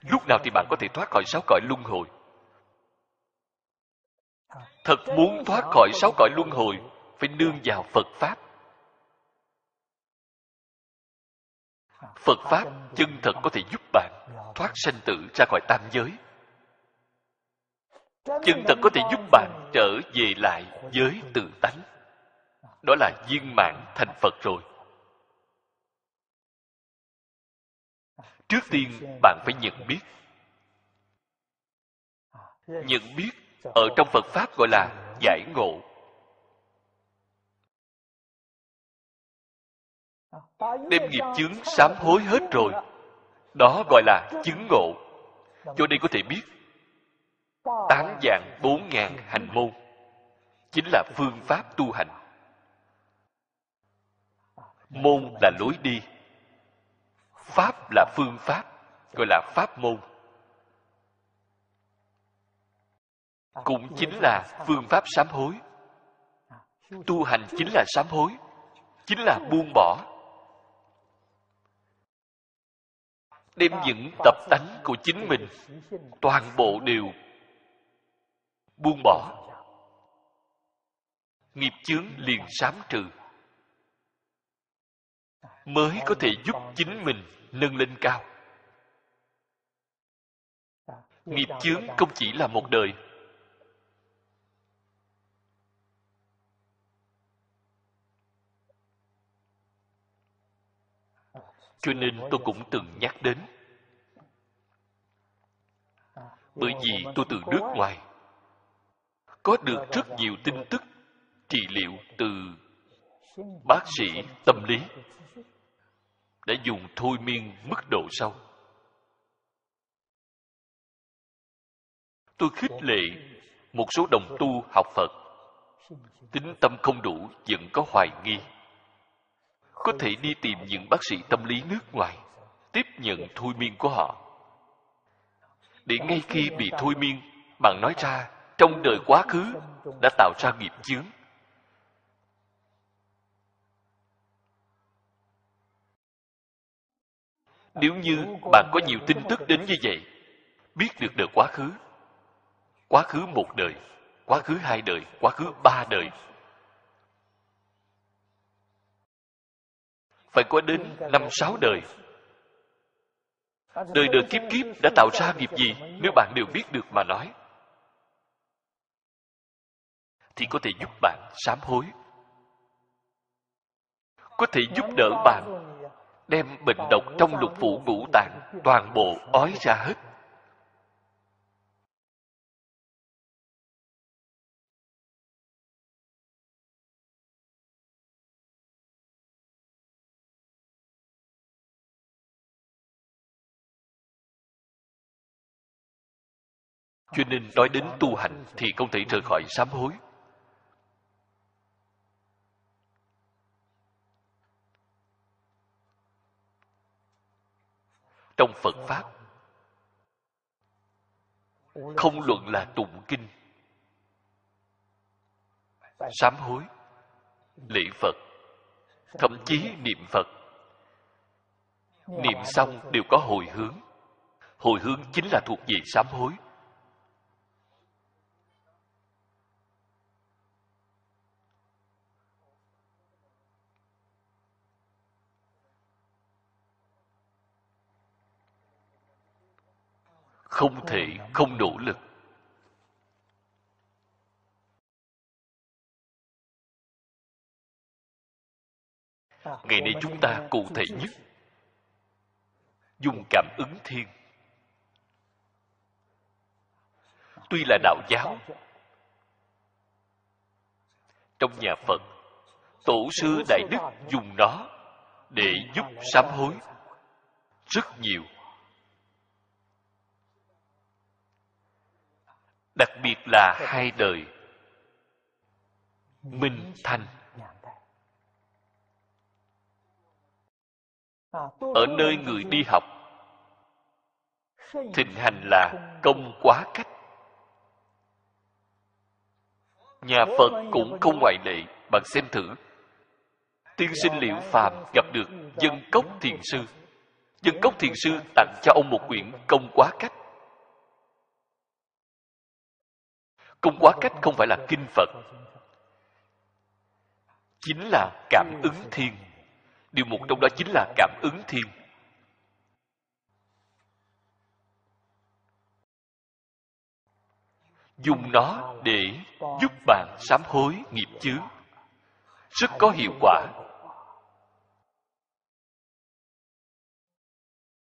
Lúc nào thì bạn có thể thoát khỏi sáu cõi luân hồi? Thật muốn thoát khỏi sáu cõi luân hồi, phải nương vào phật pháp. Phật pháp chân thật có thể giúp bạn thoát sanh tử ra khỏi tam giới. Chân thật có thể giúp bạn trở về lại với tự tánh. Đó là viên mãn thành phật rồi. Trước tiên, bạn phải nhận biết. Nhận biết ở trong phật pháp gọi là giải ngộ. Đem nghiệp chướng sám hối hết rồi. Đó gọi là chứng ngộ. Cho đây có thể biết, tám dạng bốn ngàn hành môn chính là phương pháp tu hành. Môn là lối đi, pháp là phương pháp, gọi là pháp môn. Cũng chính là phương pháp sám hối. Tu hành chính là sám hối, chính là buông bỏ. Đem những tập tánh của chính mình, toàn bộ đều buông bỏ. Nghiệp chướng liền sám trừ. Mới có thể giúp chính mình nâng lên cao. Nghiệp chướng không chỉ là một đời. Cho nên tôi cũng từng nhắc đến. Bởi vì tôi từ nước ngoài, có được rất nhiều tin tức, trị liệu từ bác sĩ tâm lý, đã dùng thôi miên mức độ sâu tôi khích lệ một số đồng tu học phật. Tính tâm không đủ, vẫn có hoài nghi có thể đi tìm những bác sĩ tâm lý nước ngoài, tiếp nhận thôi miên của họ. Để ngay khi bị thôi miên, bạn nói ra, trong đời quá khứ đã tạo ra nghiệp chướng. Nếu như bạn có nhiều tin tức đến như vậy, biết được đời quá khứ. Quá khứ một đời, quá khứ hai đời, quá khứ ba đời phải có đến năm, sáu đời. Đời đời kiếp kiếp đã tạo ra nghiệp gì, nếu bạn đều biết được mà nói, thì có thể giúp bạn sám hối, có thể giúp đỡ bạn, đem bệnh độc trong lục phủ ngũ tạng toàn bộ ói ra hết. Cho nên nói đến tu hành thì không thể rời khỏi sám hối. Trong phật pháp, không luận là tụng kinh, sám hối, lễ phật, thậm chí niệm phật. Niệm xong đều có hồi hướng. Hồi hướng chính là thuộc về sám hối. Không thể không nỗ lực. Ngày nay chúng ta cụ thể nhất. dùng cảm ứng thiên. Tuy là đạo giáo trong nhà phật tổ sư đại đức dùng nó để giúp sám hối rất nhiều đặc biệt là hai đời. Minh thanh. Ở nơi người đi học, thịnh hành là công quá cách. Nhà phật cũng không ngoại lệ bạn xem thử. Tiên sinh liệu phàm gặp được dân cốc thiền sư. Dân cốc thiền sư tặng cho ông một quyển công quá cách. Công quá cách không phải là kinh phật, chính là cảm ứng thiên điều một trong đó chính là cảm ứng thiên dùng nó để giúp bạn sám hối nghiệp chướng. Rất có hiệu quả.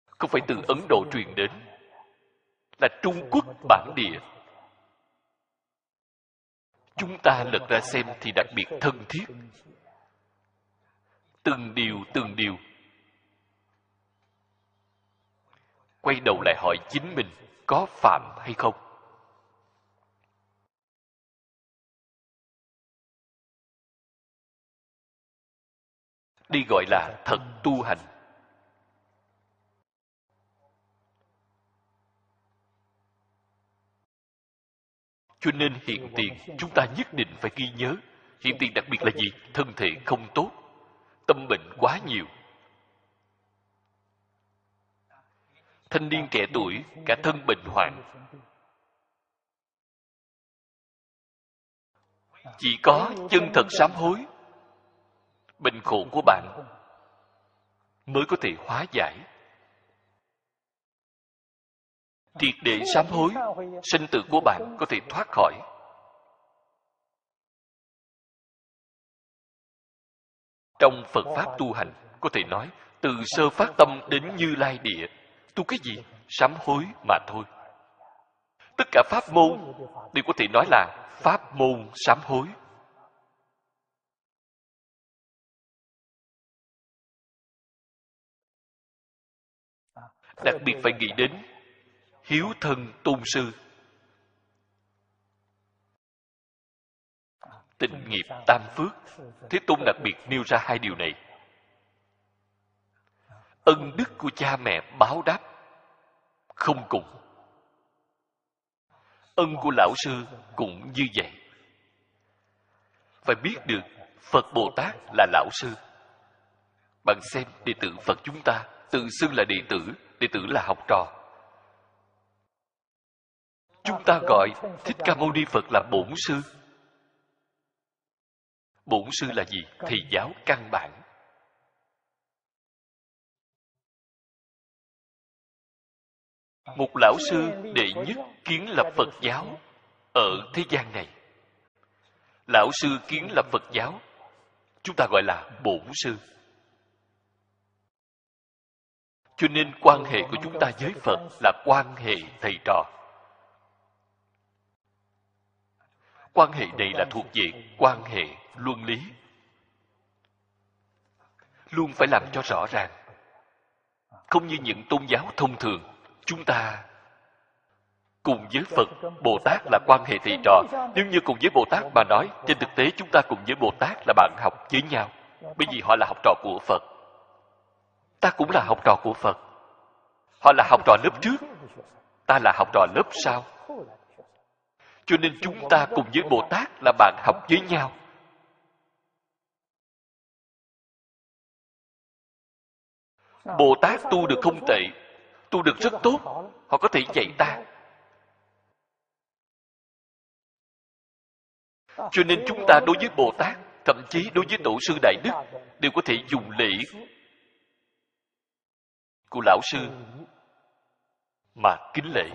Không phải từ ấn độ truyền đến, là trung quốc bản địa chúng ta lật ra xem thì đặc biệt thân thiết. Từng điều từng điều. Quay đầu lại hỏi chính mình, có phạm hay không? Đi gọi là thật tu hành. Cho nên hiện tiền chúng ta nhất định phải ghi nhớ. Hiện tiền đặc biệt là gì? Thân thể không tốt, tâm bệnh quá nhiều. Thanh niên trẻ tuổi, cả thân bệnh hoạn. Chỉ có chân thật sám hối, bệnh khổ của bạn mới có thể hóa giải triệt để sám hối, sinh tử của bạn có thể thoát khỏi. Trong phật pháp tu hành, có thể nói, từ sơ phát tâm đến như lai địa, tu cái gì? Sám hối mà thôi. Tất cả pháp môn đều có thể nói là pháp môn sám hối. Đặc biệt phải nghĩ đến hiếu thân tôn sư. Tình nghiệp tam phước. Thế tôn đặc biệt nêu ra hai điều này. Ân đức của cha mẹ báo đáp, không cùng. Ân của lão sư cũng như vậy. Phải biết được, phật bồ tát là lão sư. Bạn xem đệ tử phật chúng ta, tự xưng là đệ tử đệ tử là học trò chúng ta gọi thích ca mâu ni phật là bổn sư. Bổn sư là gì? Thầy giáo căn bản. Một lão sư đệ nhất kiến lập phật giáo ở thế gian này. Lão sư kiến lập phật giáo, chúng ta gọi là bổn sư. Cho nên quan hệ của chúng ta với phật là quan hệ thầy trò. Quan hệ này là thuộc về quan hệ luân lý luôn phải làm cho rõ ràng không như những tôn giáo thông thường chúng ta cùng với Phật, Bồ Tát là quan hệ thầy trò. Nếu như cùng với Bồ Tát mà nói, trên thực tế chúng ta cùng với Bồ Tát là bạn học với nhau. Bởi vì họ là học trò của Phật. Ta cũng là học trò của Phật. Họ là học trò lớp trước. Ta là học trò lớp sau. Cho nên chúng ta cùng với Bồ Tát là bạn học với nhau. Bồ Tát tu được không tệ, tu được rất tốt, họ có thể dạy ta. Cho nên chúng ta đối với Bồ Tát, thậm chí đối với Tổ sư Đại Đức, đều có thể dùng lễ của Lão Sư mà kính lễ.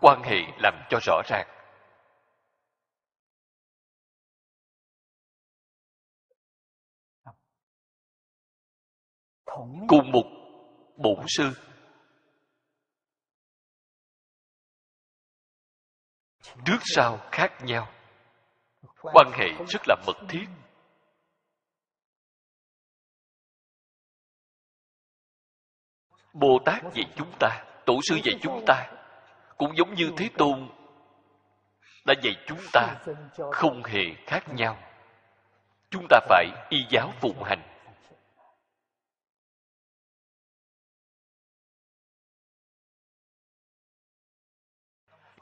Quan hệ làm cho rõ ràng. Cùng một bổn sư. Trước sau khác nhau. Quan hệ rất là mật thiết. Bồ tát dạy chúng ta, tổ sư dạy chúng ta cũng giống như thế tôn đã dạy chúng ta không hề khác nhau chúng ta phải y giáo phụng hành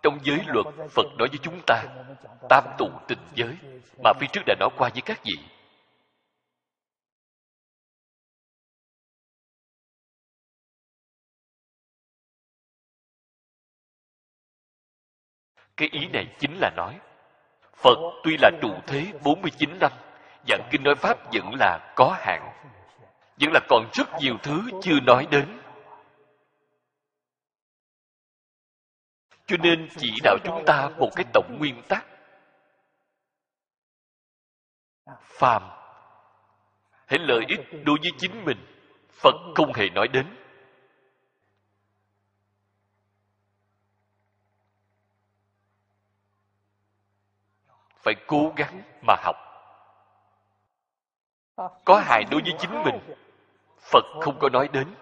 Trong giới luật, Phật nói với chúng ta, tam tụ tình giới, mà phía trước đã nói qua với các vị. Cái ý này chính là nói, Phật tuy là trụ thế 49 năm, dạng kinh nói Pháp vẫn là có hạn. Vẫn là còn rất nhiều thứ chưa nói đến. Cho nên chỉ đạo chúng ta một cái tổng nguyên tắc. Phàm hãy lợi ích đối với chính mình, Phật không hề nói đến. Phải cố gắng mà học. Có hại đối với chính mình, Phật không có nói đến.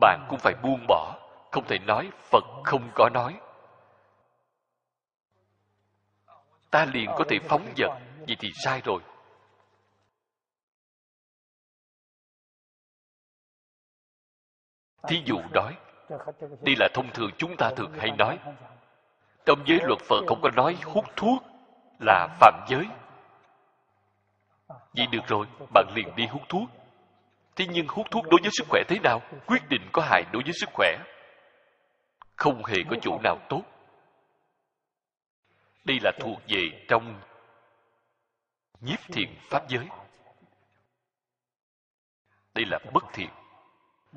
bạn cũng phải buông bỏ không thể nói phật không có nói ta liền có thể phóng dật vậy thì sai rồi thí dụ nói đây là thông thường chúng ta thường hay nói trong giới luật phật không có nói hút thuốc là phạm giới vậy được rồi, bạn liền đi hút thuốc Thế nhưng hút thuốc đối với sức khỏe thế nào? Quyết định có hại đối với sức khỏe. Không hề có chỗ nào tốt. Đây là thuộc về trong nhiếp thiện pháp giới. Đây là bất thiện.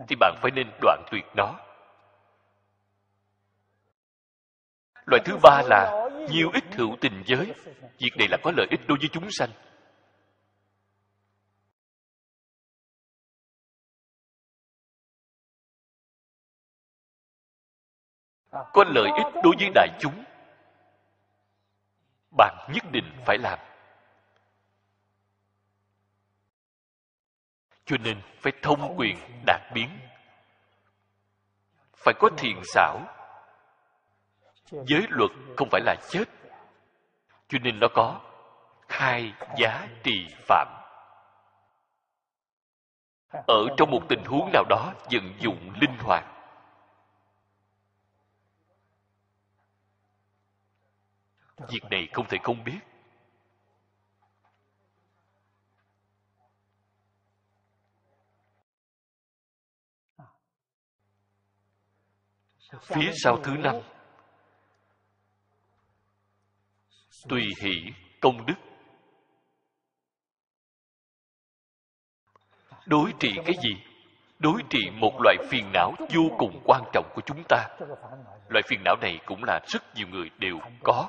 Thì bạn phải nên đoạn tuyệt nó. Loại thứ ba là nhiều ít hữu tình giới. Việc này là có lợi ích đối với chúng sanh. có lợi ích đối với đại chúng bạn nhất định phải làm cho nên phải thông quyền, đạt biến phải có thiền xảo giới luật không phải là chết. Cho nên nó có hai giá trì phạm. Ở trong một tình huống nào đó, vận dụng linh hoạt. Việc này không thể không biết. Phía sau thứ năm tùy hỷ công đức. Đối trị cái gì? Đối trị một loại phiền não vô cùng quan trọng của chúng ta. Loại phiền não này cũng là rất nhiều người đều có.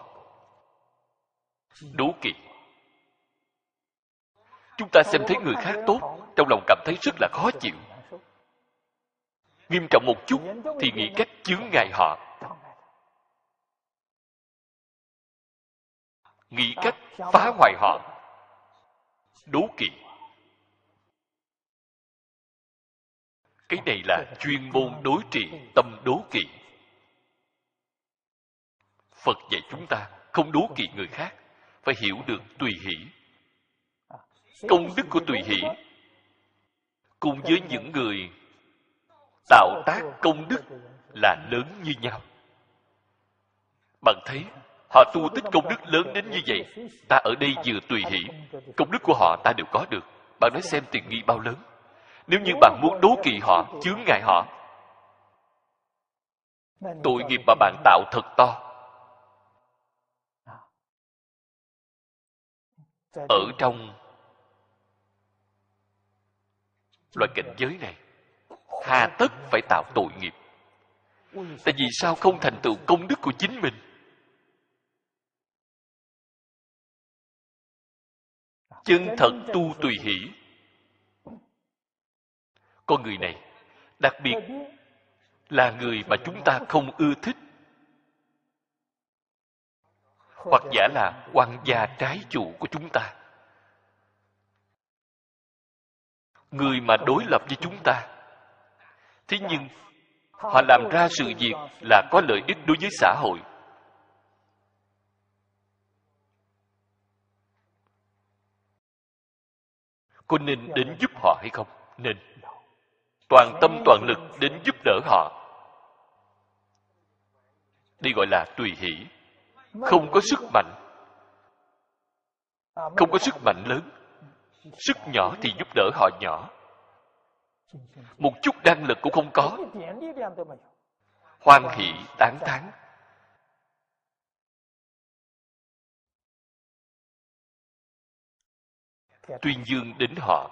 Đố kỵ. Chúng ta xem thấy người khác tốt, trong lòng cảm thấy rất là khó chịu. Nghiêm trọng một chút thì nghĩ cách chướng ngại họ. Nghĩ cách phá hoại họ. Đố kỵ. Cái này là chuyên môn đối trị tâm đố kỵ. Phật dạy chúng ta không đố kỵ người khác, phải hiểu được tùy hỷ. Công đức của tùy hỷ. Cùng với những người tạo tác công đức là lớn như nhau. Bạn thấy họ tu tích công đức lớn đến như vậy, ta ở đây vừa tùy hỷ, công đức của họ ta đều có được. Bạn nói xem tiền nghi bao lớn. Nếu như bạn muốn đố kỵ họ, chướng ngại họ, tội nghiệp mà bạn tạo thật to. Ở trong loại cảnh giới này, hà tất phải tạo tội nghiệp. Tại vì sao không thành tựu công đức của chính mình? Chân thật tu tùy hỷ. Con người này, đặc biệt là người mà chúng ta không ưa thích. Hoặc giả là quan gia trái chủ của chúng ta. Người mà đối lập với chúng ta. Thế nhưng, họ làm ra sự việc là có lợi ích đối với xã hội. Có nên đến giúp họ hay không? Nên. Toàn tâm toàn lực đến giúp đỡ họ. Đây gọi là tùy hỷ. Không có sức mạnh. Không có sức mạnh lớn. Sức nhỏ thì giúp đỡ họ nhỏ. Một chút năng lực cũng không có. Hoan hỷ tán thán tuyên dương đến họ.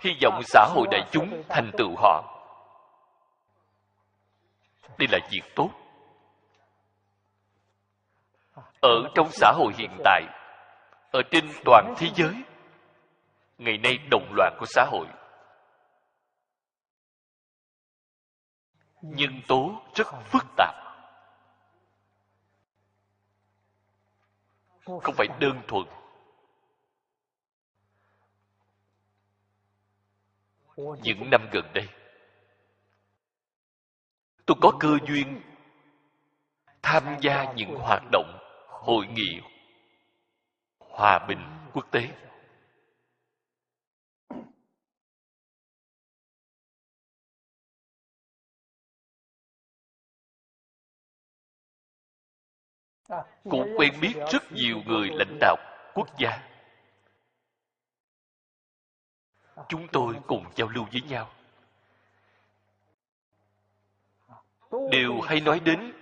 Hy vọng xã hội đại chúng thành tựu họ. Đây là việc tốt. Ở trong xã hội hiện tại ở trên toàn thế giới ngày nay động loạn của xã hội. Nhân tố rất phức tạp không phải đơn thuần. Những năm gần đây tôi có cơ duyên tham gia những hoạt động hội nghị hòa bình quốc tế cũng quen biết rất nhiều người lãnh đạo quốc gia. Chúng tôi cùng giao lưu với nhau. Đều hay nói đến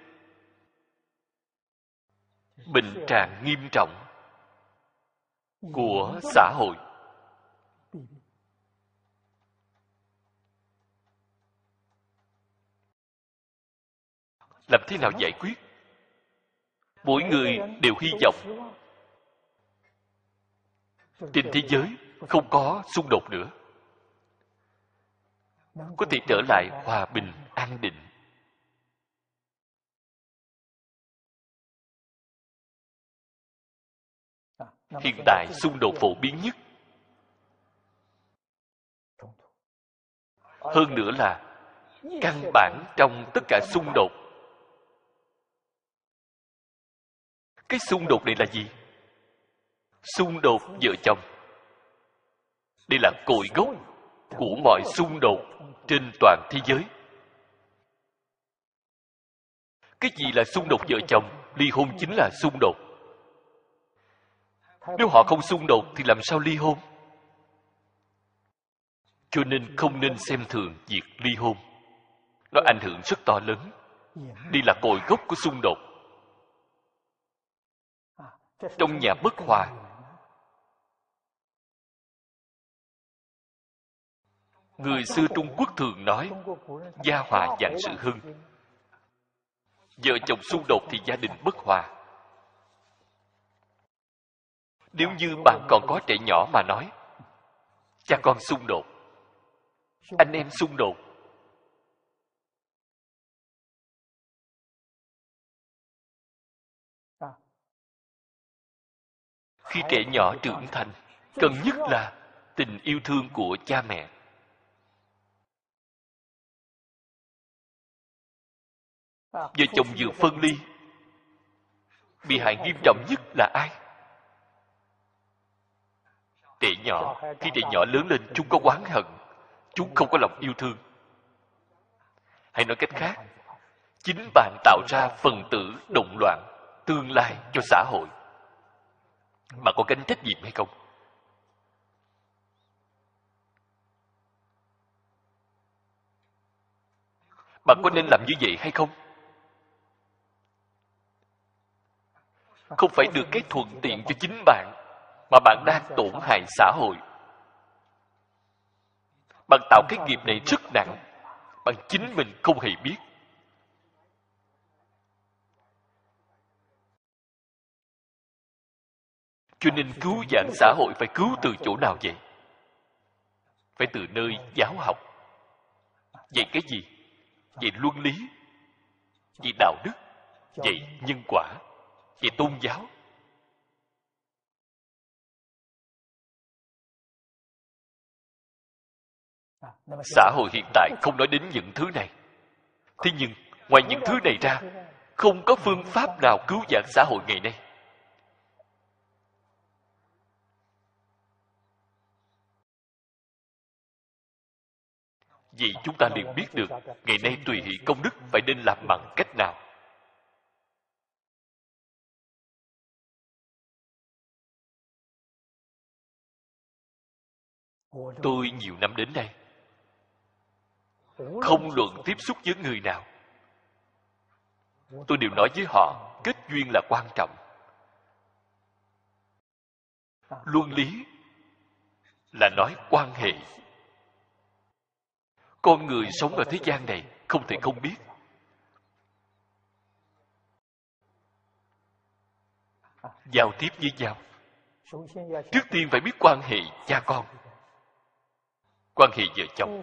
bệnh trạng nghiêm trọng của xã hội. Làm thế nào giải quyết mỗi người đều hy vọng trên thế giới không có xung đột nữa. Có thể trở lại hòa bình, an định. Hiện tại xung đột phổ biến nhất hơn nữa là căn bản trong tất cả xung đột. Cái xung đột này là gì? Xung đột vợ chồng. Đây là cội gốc của mọi xung đột trên toàn thế giới. Cái gì là xung đột vợ chồng? Ly hôn chính là xung đột. Nếu họ không xung đột thì làm sao ly hôn? Cho nên không nên xem thường việc ly hôn. Nó ảnh hưởng rất to lớn. Đây là cội gốc của xung đột trong nhà bất hòa. Người xưa trung quốc thường nói, gia hòa dạng sự hưng. Vợ chồng xung đột thì gia đình bất hòa. Nếu như bạn còn có trẻ nhỏ mà nói, cha con xung đột, anh em xung đột khi trẻ nhỏ trưởng thành, cần nhất là tình yêu thương của cha mẹ. Vợ chồng vừa phân ly, bị hại nghiêm trọng nhất là ai? Trẻ nhỏ, khi trẻ nhỏ lớn lên, chúng có oán hận, chúng không có lòng yêu thương. Hay nói cách khác, chính bạn tạo ra phần tử động loạn tương lai cho xã hội bạn có gánh trách nhiệm hay không? Bạn có nên làm như vậy hay không? Không phải được cái thuận tiện cho chính bạn, mà bạn đang tổn hại xã hội. Bạn tạo cái nghiệp này rất nặng, bạn chính mình không hề biết. Cho nên cứu vãn xã hội phải cứu từ chỗ nào vậy? Phải từ nơi giáo học. Vậy cái gì? Vậy luân lý. Vậy đạo đức. Vậy nhân quả. Vậy tôn giáo. Xã hội hiện tại không nói đến những thứ này. Thế nhưng, ngoài những thứ này ra, không có phương pháp nào cứu vãn xã hội ngày nay. Vì chúng ta liền biết được, ngày nay tùy hỷ công đức phải nên làm bằng cách nào? Tôi nhiều năm đến đây không luận tiếp xúc với người nào. Tôi đều nói với họ, kết duyên là quan trọng. Luân lý là nói quan hệ con người sống ở thế gian này không thể không biết. Giao tiếp với nhau. Trước tiên phải biết quan hệ cha con. Quan hệ vợ chồng.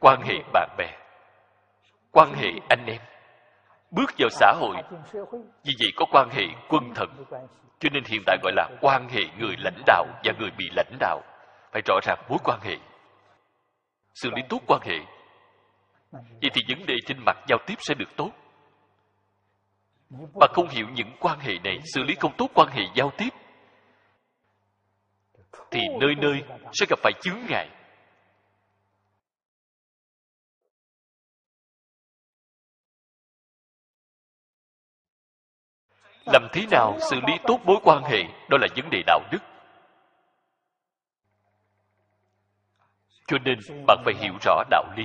Quan hệ bạn bè. Quan hệ anh em bước vào xã hội. Vì vậy có quan hệ quân thần. Cho nên hiện tại gọi là quan hệ người lãnh đạo và người bị lãnh đạo. Phải rõ ràng mối quan hệ. Xử lý tốt quan hệ. Vậy thì vấn đề trên mặt giao tiếp sẽ được tốt. Mà không hiểu những quan hệ này, xử lý không tốt quan hệ giao tiếp, thì nơi nơi sẽ gặp phải chướng ngại. Làm thế nào xử lý tốt mối quan hệ? Đó là vấn đề đạo đức. Cho nên bạn phải hiểu rõ đạo lý.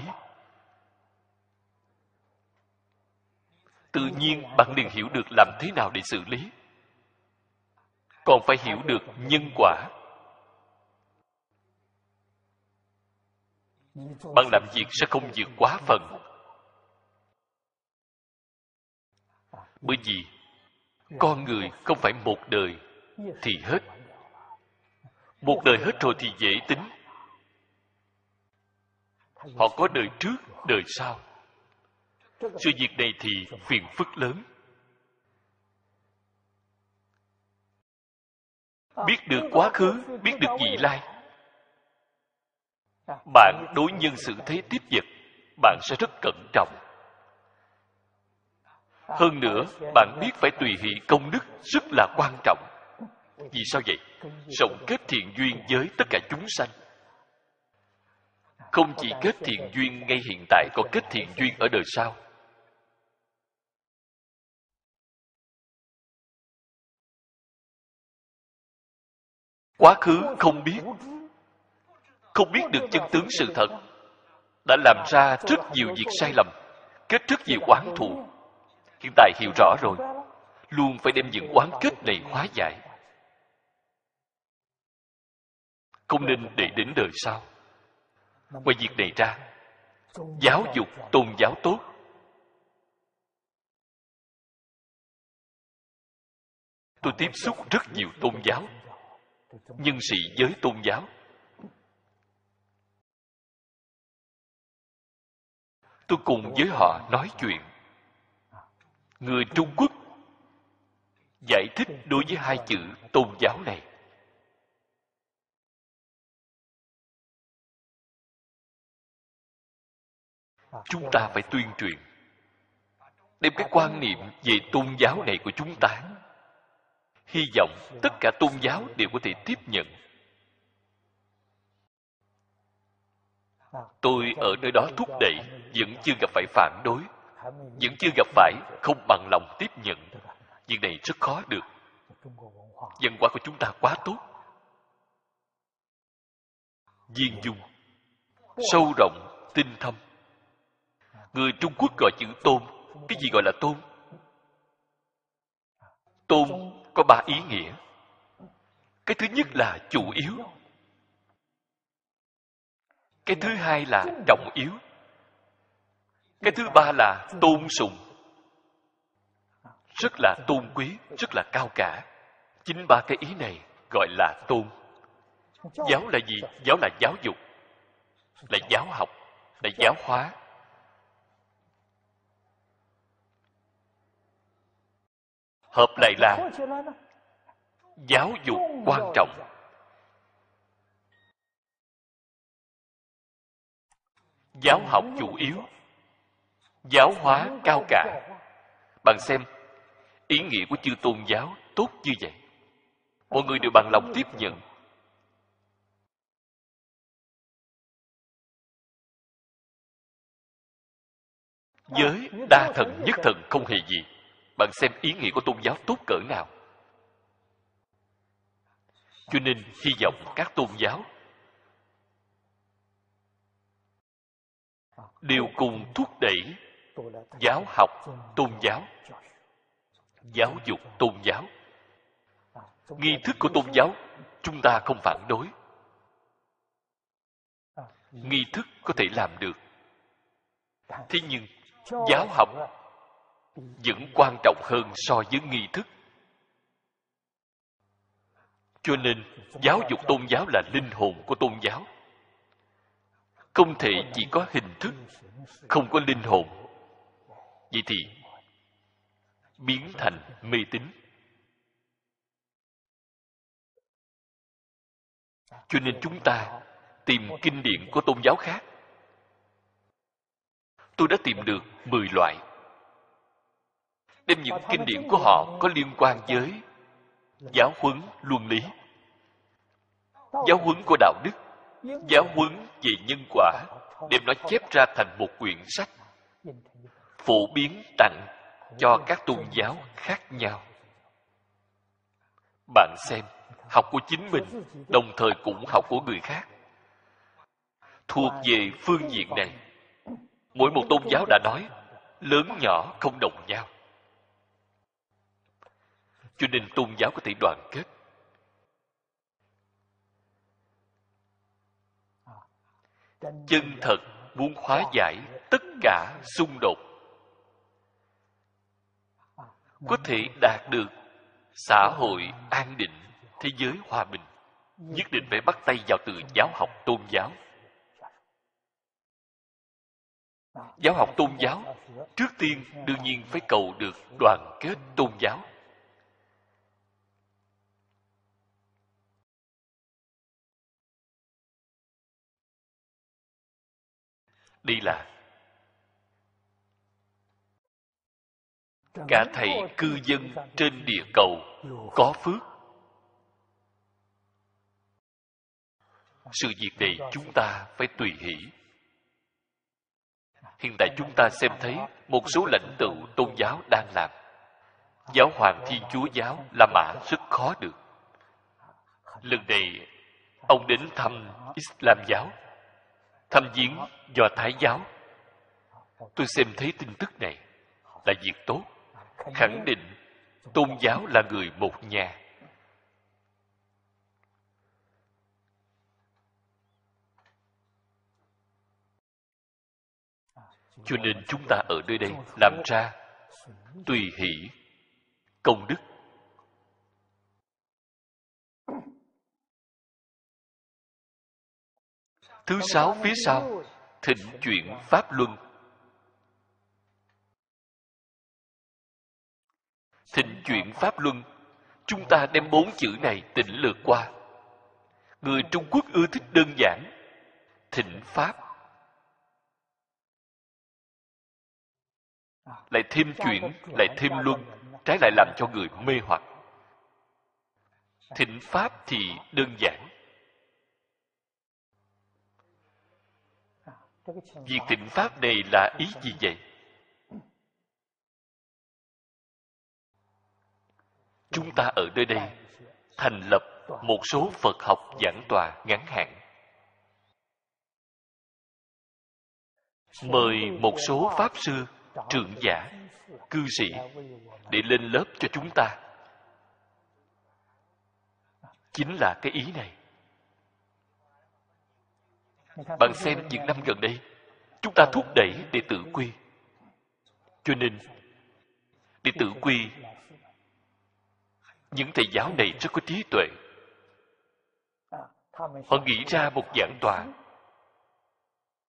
Tự nhiên bạn liền hiểu được làm thế nào để xử lý. Còn phải hiểu được nhân quả. Bạn làm việc sẽ không vượt quá phần. Bởi vì con người không phải một đời, thì hết. Một đời hết rồi thì dễ tính. Họ có đời trước, đời sau. Sự việc này thì phiền phức lớn. Biết được quá khứ, biết được vị lai. Bạn đối nhân xử thế tiếp vật, bạn sẽ rất cẩn trọng hơn nữa, bạn biết phải tùy hỷ công đức rất là quan trọng. Vì sao vậy? Rộng kết thiện duyên với tất cả chúng sanh. Không chỉ kết thiện duyên, ngay hiện tại còn kết thiện duyên ở đời sau. Quá khứ không biết không biết được chân tướng sự thật, đã làm ra rất nhiều việc sai lầm, kết rất nhiều oán thù hiện tại hiểu rõ rồi. Luôn phải đem những oán kết này hóa giải. Không nên để đến đời sau. Ngoài việc này ra, giáo dục tôn giáo tốt. Tôi tiếp xúc rất nhiều tôn giáo, nhân sĩ giới tôn giáo. Tôi cùng với họ nói chuyện người trung quốc giải thích đối với hai chữ tôn giáo này. Chúng ta phải tuyên truyền, đem cái quan niệm về tôn giáo này của chúng ta. Hy vọng tất cả tôn giáo đều có thể tiếp nhận. Tôi ở nơi đó thúc đẩy vẫn chưa gặp phải phản đối vẫn chưa gặp phải, không bằng lòng tiếp nhận. Việc này rất khó được. Văn hóa của chúng ta quá tốt. Viên dung. Sâu rộng, tinh thâm. Người trung quốc gọi chữ tôn. Cái gì gọi là tôn? Tôn có ba ý nghĩa. Cái thứ nhất là chủ yếu. Cái thứ hai là trọng yếu cái thứ ba là tôn sùng. Rất là tôn quý, rất là cao cả. Chính ba cái ý này gọi là tôn. Giáo là gì? Giáo là giáo dục, là giáo học, là giáo hóa. Hợp lại là giáo dục quan trọng. Giáo học chủ yếu giáo hóa cao cả. Bạn xem, ý nghĩa của chư tôn giáo tốt như vậy. Mọi người đều bằng lòng tiếp nhận. Giới đa thần nhất thần không hề gì. Bạn xem ý nghĩa của tôn giáo tốt cỡ nào. Cho nên hy vọng các tôn giáo đều cùng thúc đẩy giáo học, tôn giáo. Giáo dục, tôn giáo. Nghi thức của tôn giáo, chúng ta không phản đối. Nghi thức có thể làm được. Thế nhưng, giáo học vẫn quan trọng hơn so với nghi thức. Cho nên, giáo dục tôn giáo là linh hồn của tôn giáo. Không thể chỉ có hình thức, không có linh hồn vậy thì, biến thành mê tín. Cho nên chúng ta tìm kinh điển của tôn giáo khác. Tôi đã tìm được 10 loại. Đem những kinh điển của họ có liên quan với giáo huấn luân lý, giáo huấn của đạo đức, giáo huấn về nhân quả, đem nó chép ra thành một quyển sách phổ biến tặng cho các tôn giáo khác nhau. Bạn xem, học của chính mình, đồng thời cũng học của người khác. Thuộc về phương diện này, mỗi một tôn giáo đã nói, lớn nhỏ không đồng nhau. Cho nên tôn giáo có thể đoàn kết. Chân thật muốn hóa giải tất cả xung đột có thể đạt được xã hội an định thế giới hòa bình, nhất định phải bắt tay vào từ giáo học tôn giáo. Giáo học tôn giáo trước tiên đương nhiên phải cầu được đoàn kết tôn giáo. Đây là cả thầy cư dân trên địa cầu có phước. Sự việc này chúng ta phải tùy hỷ. Hiện tại chúng ta xem thấy một số lãnh tụ tôn giáo đang làm. Giáo hoàng thiên chúa giáo la mã rất khó được. Lần này, ông đến thăm islam giáo, thăm viếng do thái giáo. Tôi xem thấy tin tức này là việc tốt khẳng định tôn giáo là người một nhà. Cho nên chúng ta ở nơi đây làm ra tùy hỷ công đức. Thứ sáu phía sau thịnh chuyển pháp luân thịnh chuyển pháp luân. Chúng ta đem bốn chữ này tỉnh lược qua. Người trung quốc ưa thích đơn giản. Thịnh pháp. Lại thêm chuyển, lại thêm luân. Trái lại làm cho người mê hoặc. Thịnh pháp thì đơn giản. Việc thịnh pháp này là ý gì vậy? Chúng nơi đây, thành lập một số phật học giảng tòa ngắn hạn. Mời một số pháp sư, trưởng giả, cư sĩ để lên lớp cho chúng ta. Chính là cái ý này. Bạn xem những năm gần đây, chúng ta thúc đẩy để tự quy. Cho nên để tự quy những thầy giáo này rất có trí tuệ. Họ nghĩ ra một giảng tòa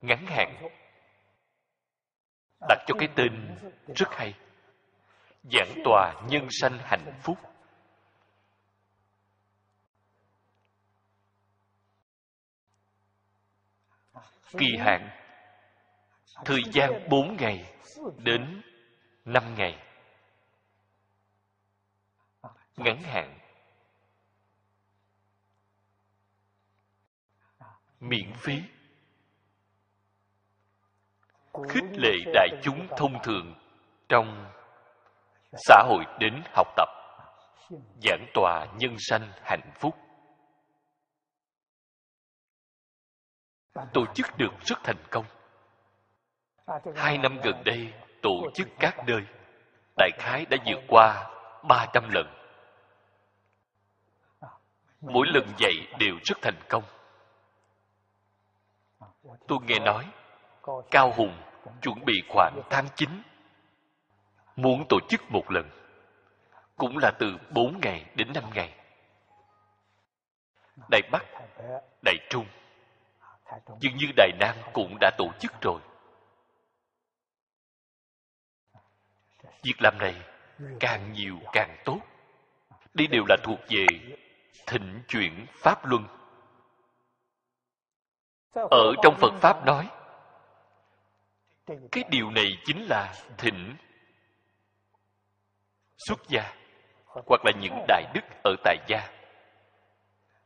ngắn hạn, đặt cho cái tên rất hay, giảng tòa nhân sanh hạnh phúc. Kỳ hạn, thời gian 4 ngày đến 5 ngày ngắn hạn. Miễn phí. Khích lệ đại chúng thông thường trong xã hội đến học tập, giảng tòa nhân sanh hạnh phúc. Tổ chức được rất thành công. Hai năm gần đây tổ chức các nơi. Đại khái đã vượt qua 300 lần mỗi lần dạy đều rất thành công. Tôi nghe nói cao hùng chuẩn bị khoảng tháng 9 muốn tổ chức một lần. Cũng là từ 4 ngày đến 5 ngày. Đài Bắc, Đài Trung dường như Đài Nam cũng đã tổ chức rồi. Việc làm này càng nhiều càng tốt. Đây đều là thuộc về thịnh chuyển pháp luân. Ở trong phật pháp nói cái điều này chính là thịnh xuất gia hoặc là những đại đức ở tại gia.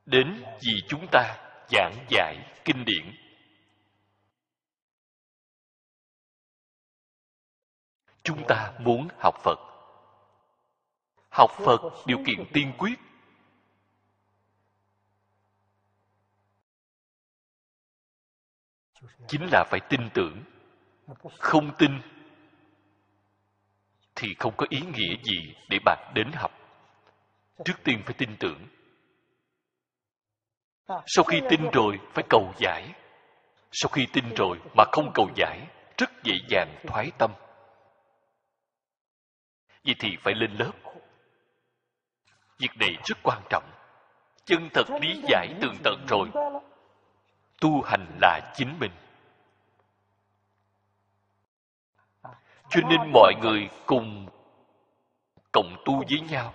Đến vì chúng ta giảng giải kinh điển. Chúng ta muốn học phật. Học phật điều kiện tiên quyết chính là phải tin tưởng. Không tin thì không có ý nghĩa gì để bạn đến học. Trước tiên phải tin tưởng. Sau khi tin rồi phải cầu giải. Sau khi tin rồi mà không cầu giải, rất dễ dàng thoái tâm. Vậy thì phải lên lớp. Việc này rất quan trọng. Chân thật lý giải tường tận rồi tu hành là chính mình. Cho nên mọi người cùng cộng tu với nhau.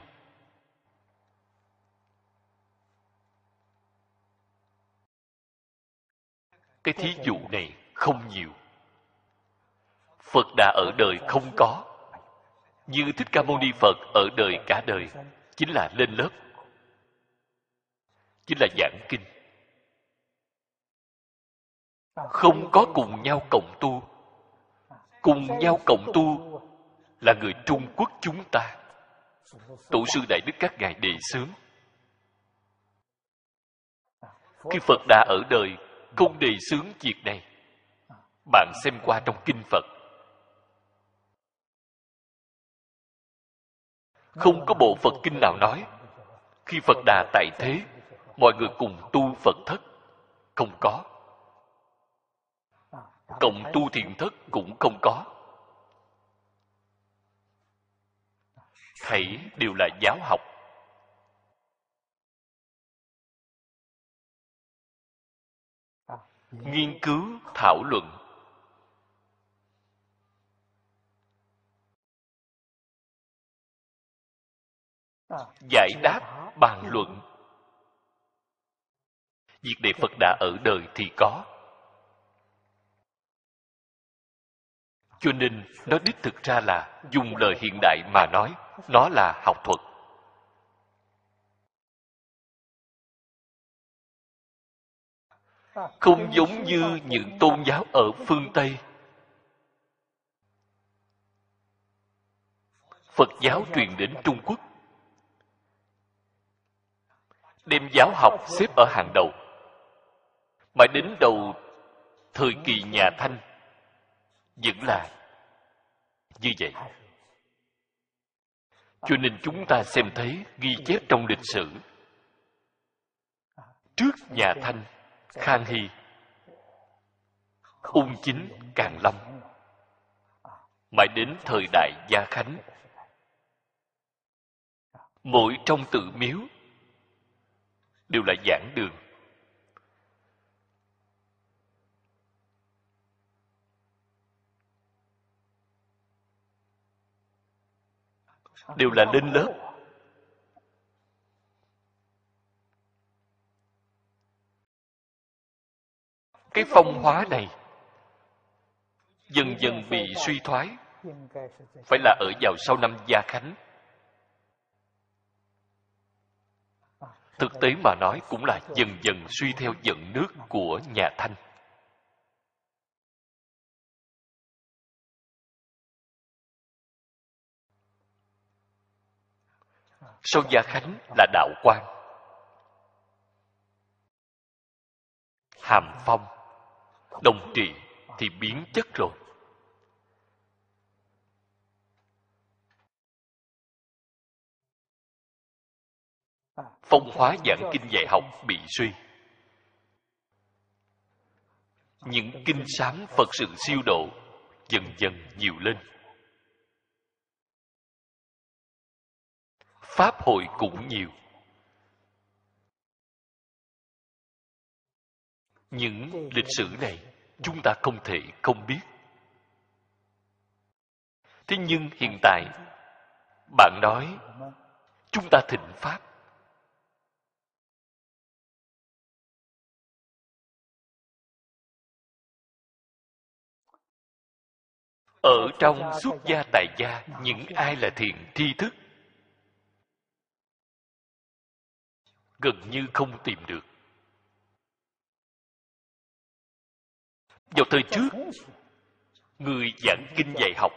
Cái thí dụ này không nhiều. Phật đã ở đời không có. Như thích ca mâu ni phật ở đời cả đời, chính là lên lớp. Chính là giảng kinh không có cùng nhau cộng tu. Cùng nhau cộng tu là người trung quốc chúng ta. Tổ sư đại đức các ngài đề xướng. Khi phật đã ở đời, không đề xướng việc này. Bạn xem qua trong kinh phật. Không có bộ phật kinh nào nói, khi phật đà tại thế, mọi người cùng tu phật thất. Không có cộng tu thiện thất cũng không có. Thảy đều là giáo học. Nghiên cứu, thảo luận. Giải đáp, bàn luận. Việc đề phật đã ở đời thì có. Cho nên, nó đích thực ra là dùng lời hiện đại mà nói, nó là học thuật. Không giống như những tôn giáo ở phương tây. Phật giáo truyền đến trung quốc. Đem giáo học xếp ở hàng đầu. Mà đến đầu thời kỳ nhà thanh vẫn là như vậy. Cho nên chúng ta xem thấy ghi chép trong lịch sử. Trước nhà thanh, khang hy ung chính càn long mãi đến thời đại gia khánh, mỗi trong tự miếu đều là giảng đường. Đều là lên lớp cái phong hóa này dần dần bị suy thoái, phải là ở vào sau năm gia khánh. Thực tế mà nói cũng là dần dần suy theo dẫn nước của nhà thanh. Sau gia khánh là đạo quan. Hàm phong, đồng trị thì biến chất rồi. Phong hóa giảng kinh dạy học bị suy. Những kinh sám phật sự siêu độ dần dần nhiều lên. Pháp hội cũng nhiều. Những lịch sử này chúng ta không thể không biết. Thế nhưng hiện tại, bạn nói, chúng ta thịnh pháp. Ở trong xuất gia tại gia, những ai là thiện tri thức gần như không tìm được. Vào thời trước, người giảng kinh dạy học,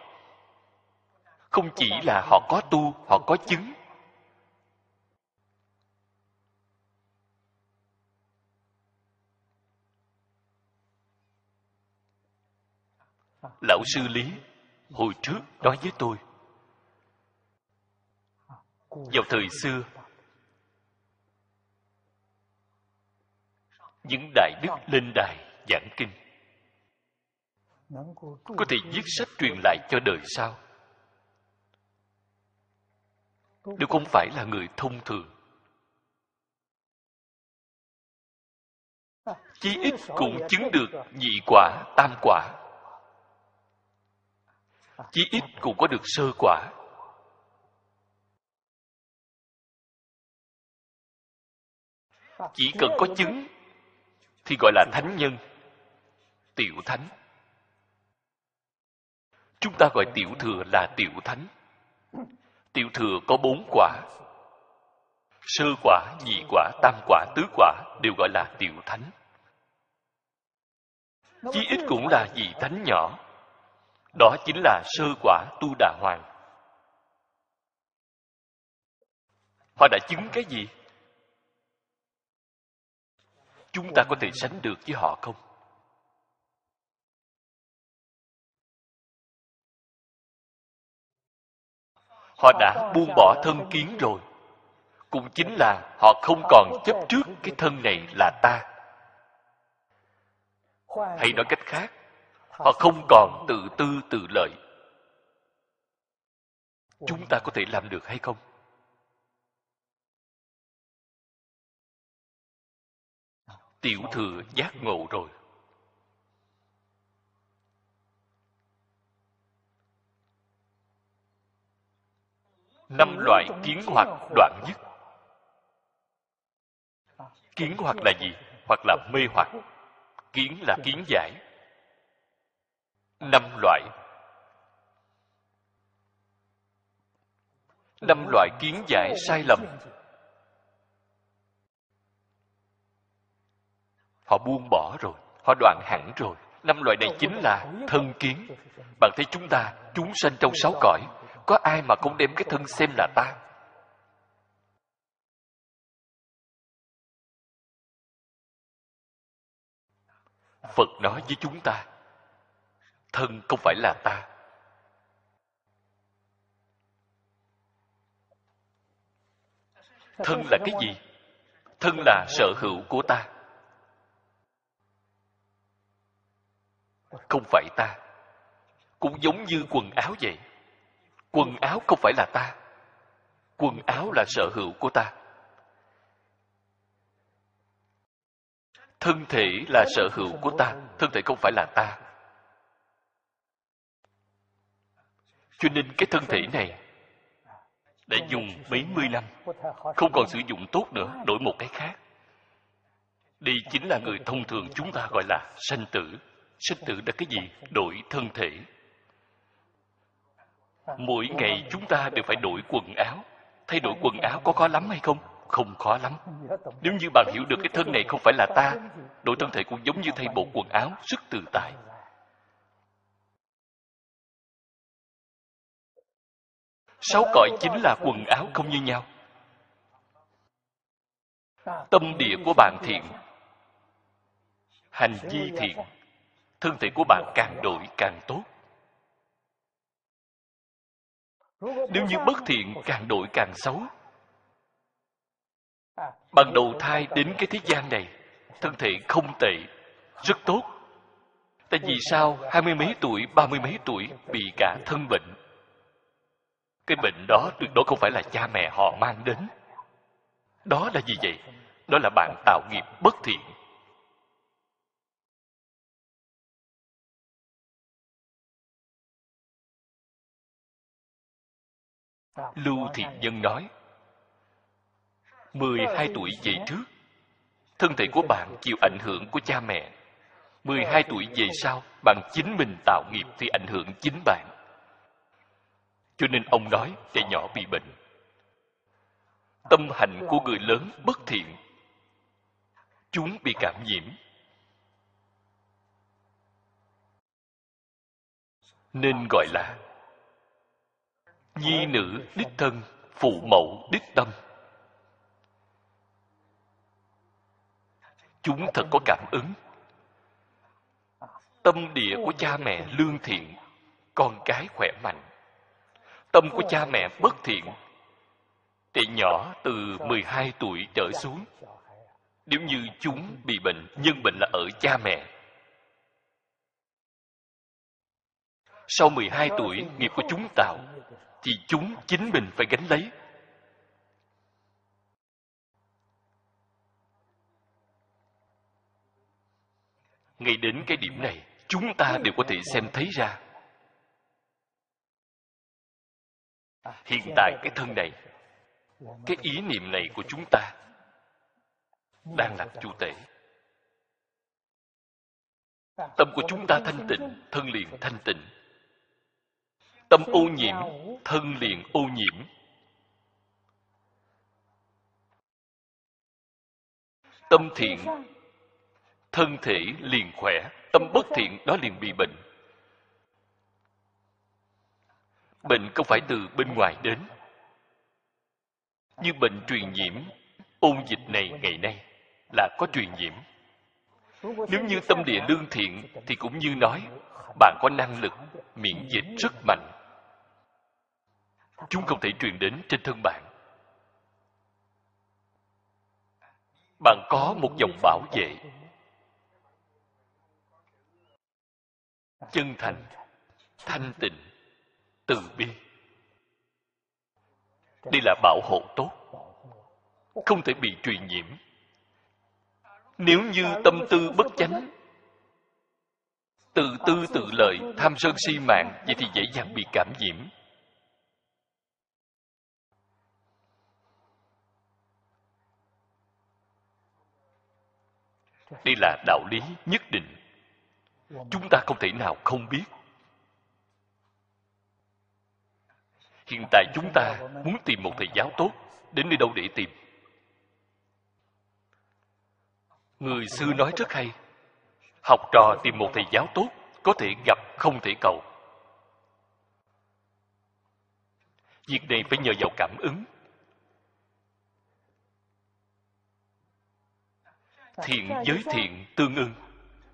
không chỉ là họ có tu, họ có chứng. Lão sư lý hồi trước nói với tôi, vào thời xưa những đại đức lên đài giảng kinh. Có thể viết sách truyền lại cho đời sau. Đều không phải là người thông thường, chí ít cũng chứng được nhị quả, tam quả. Chí ít cũng có được sơ quả. Chỉ cần có chứng thì gọi là thánh nhân. Tiểu thánh. Chúng ta gọi tiểu thừa là tiểu thánh. Tiểu thừa có bốn quả. Sơ quả, nhị quả, tam quả, tứ quả đều gọi là tiểu thánh. Chí ít cũng là vị thánh nhỏ. Đó chính là sơ quả tu đà hoàng. Họ đã chứng cái gì? Chúng ta có thể sánh được với họ không? Họ đã buông bỏ thân kiến rồi. Cũng chính là họ không còn chấp trước cái thân này là ta. hay nói cách khác họ không còn tự tư tự lợi. Chúng ta có thể làm được hay không tiểu thừa giác ngộ rồi. Năm loại kiến hoặc đoạn nhất. Kiến hoặc là gì? Hoặc là mê hoặc. Kiến là kiến giải. Năm loại. Năm loại kiến giải sai lầm. Họ buông bỏ rồi, họ đoạn hẳn rồi. Năm loại này chính là thân kiến. Bạn thấy chúng ta, chúng sanh trong sáu cõi, có ai mà không đem cái thân xem là ta? Phật nói với chúng ta, thân không phải là ta. Thân là cái gì? Thân là sở hữu của ta. Không phải ta. Cũng giống như quần áo vậy. Quần áo không phải là ta. Quần áo là sở hữu của ta. Thân thể là sở hữu của ta. Thân thể không phải là ta. Cho nên cái thân thể này đã dùng mấy mươi năm, không còn sử dụng tốt nữa, đổi một cái khác. Đây chính là người thông thường chúng ta gọi là sanh tử sinh tử là cái gì? Đổi thân thể. Mỗi ngày chúng ta đều phải đổi quần áo. Thay đổi quần áo có khó lắm hay không? Không khó lắm. Nếu như bạn hiểu được cái thân này không phải là ta, đổi thân thể cũng giống như thay bộ quần áo rất tự tại. Sáu cõi chính là quần áo không như nhau. Tâm địa của bạn thiện. Hành vi thiện thân thể của bạn càng đổi càng tốt. Nếu như bất thiện, càng đổi càng xấu. Bằng đầu thai đến cái thế gian này, thân thể không tệ, rất tốt. Tại vì sao hai mươi mấy tuổi, ba mươi mấy tuổi bị cả thân bệnh? Cái bệnh đó tuyệt đối không phải là cha mẹ họ mang đến. Đó là gì vậy? Đó là bạn tạo nghiệp bất thiện. Lưu Thị nhân nói 12 tuổi về trước, thân thể của bạn chịu ảnh hưởng của cha mẹ. 12 tuổi về sau, bạn chính mình tạo nghiệp thì ảnh hưởng chính bạn. Cho nên ông nói trẻ nhỏ bị bệnh. Tâm hành của người lớn bất thiện. Chúng bị cảm nhiễm. Nên gọi là nhi nữ đích thân, phụ mẫu đích tâm. Chúng thật có cảm ứng. Tâm địa của cha mẹ lương thiện, con cái khỏe mạnh. Tâm của cha mẹ bất thiện. Trẻ nhỏ từ 12 tuổi trở xuống. Nếu như chúng bị bệnh, nhân bệnh là ở cha mẹ. Sau 12 tuổi, nghiệp của chúng tạo thì chúng chính mình phải gánh lấy. Ngay đến cái điểm này, chúng ta đều có thể xem thấy ra. Hiện tại cái thân này, cái ý niệm này của chúng ta đang làm chủ tể tâm của chúng ta thanh tịnh, thân liền thanh tịnh tâm ô nhiễm thân liền ô nhiễm. Tâm thiện thân thể liền khỏe tâm bất thiện đó liền bị bệnh. Bệnh không phải từ bên ngoài đến? Như bệnh truyền nhiễm ôn dịch này ngày nay là có truyền nhiễm. Nếu như tâm địa lương thiện thì cũng như nói bạn có năng lực miễn dịch rất mạnh chúng không thể truyền đến trên thân bạn. Bạn có một dòng bảo vệ. Chân thành, thanh tịnh, từ bi. Đây là bảo hộ tốt. Không thể bị truyền nhiễm. Nếu như tâm tư bất chánh tự tư tự lợi, tham sân si mạng, vậy thì dễ dàng bị cảm nhiễm. Đây là đạo lý nhất định. Chúng ta không thể nào không biết. Hiện tại chúng ta muốn tìm một thầy giáo tốt đến nơi đâu để tìm. Người xưa nói rất hay, học trò tìm một thầy giáo tốt có thể gặp không thể cầu. Việc này phải nhờ vào cảm ứng. Thiện giới thiện tương ưng.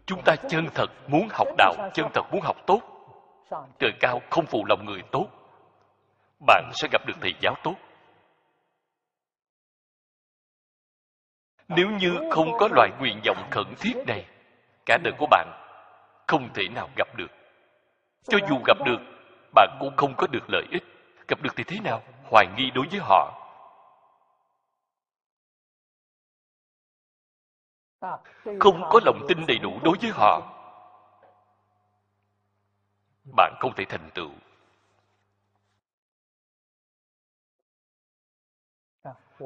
Chúng ta chân thật muốn học đạo chân thật muốn học tốt. Trời cao không phụ lòng người tốt. Bạn sẽ gặp được thầy giáo tốt. Nếu như không có loại nguyện vọng khẩn thiết này cả đời của bạn không thể nào gặp được. Cho dù gặp được bạn cũng không có được lợi ích. Gặp được thì thế nào? Hoài nghi đối với họ không có lòng tin đầy đủ đối với họ. Bạn không thể thành tựu.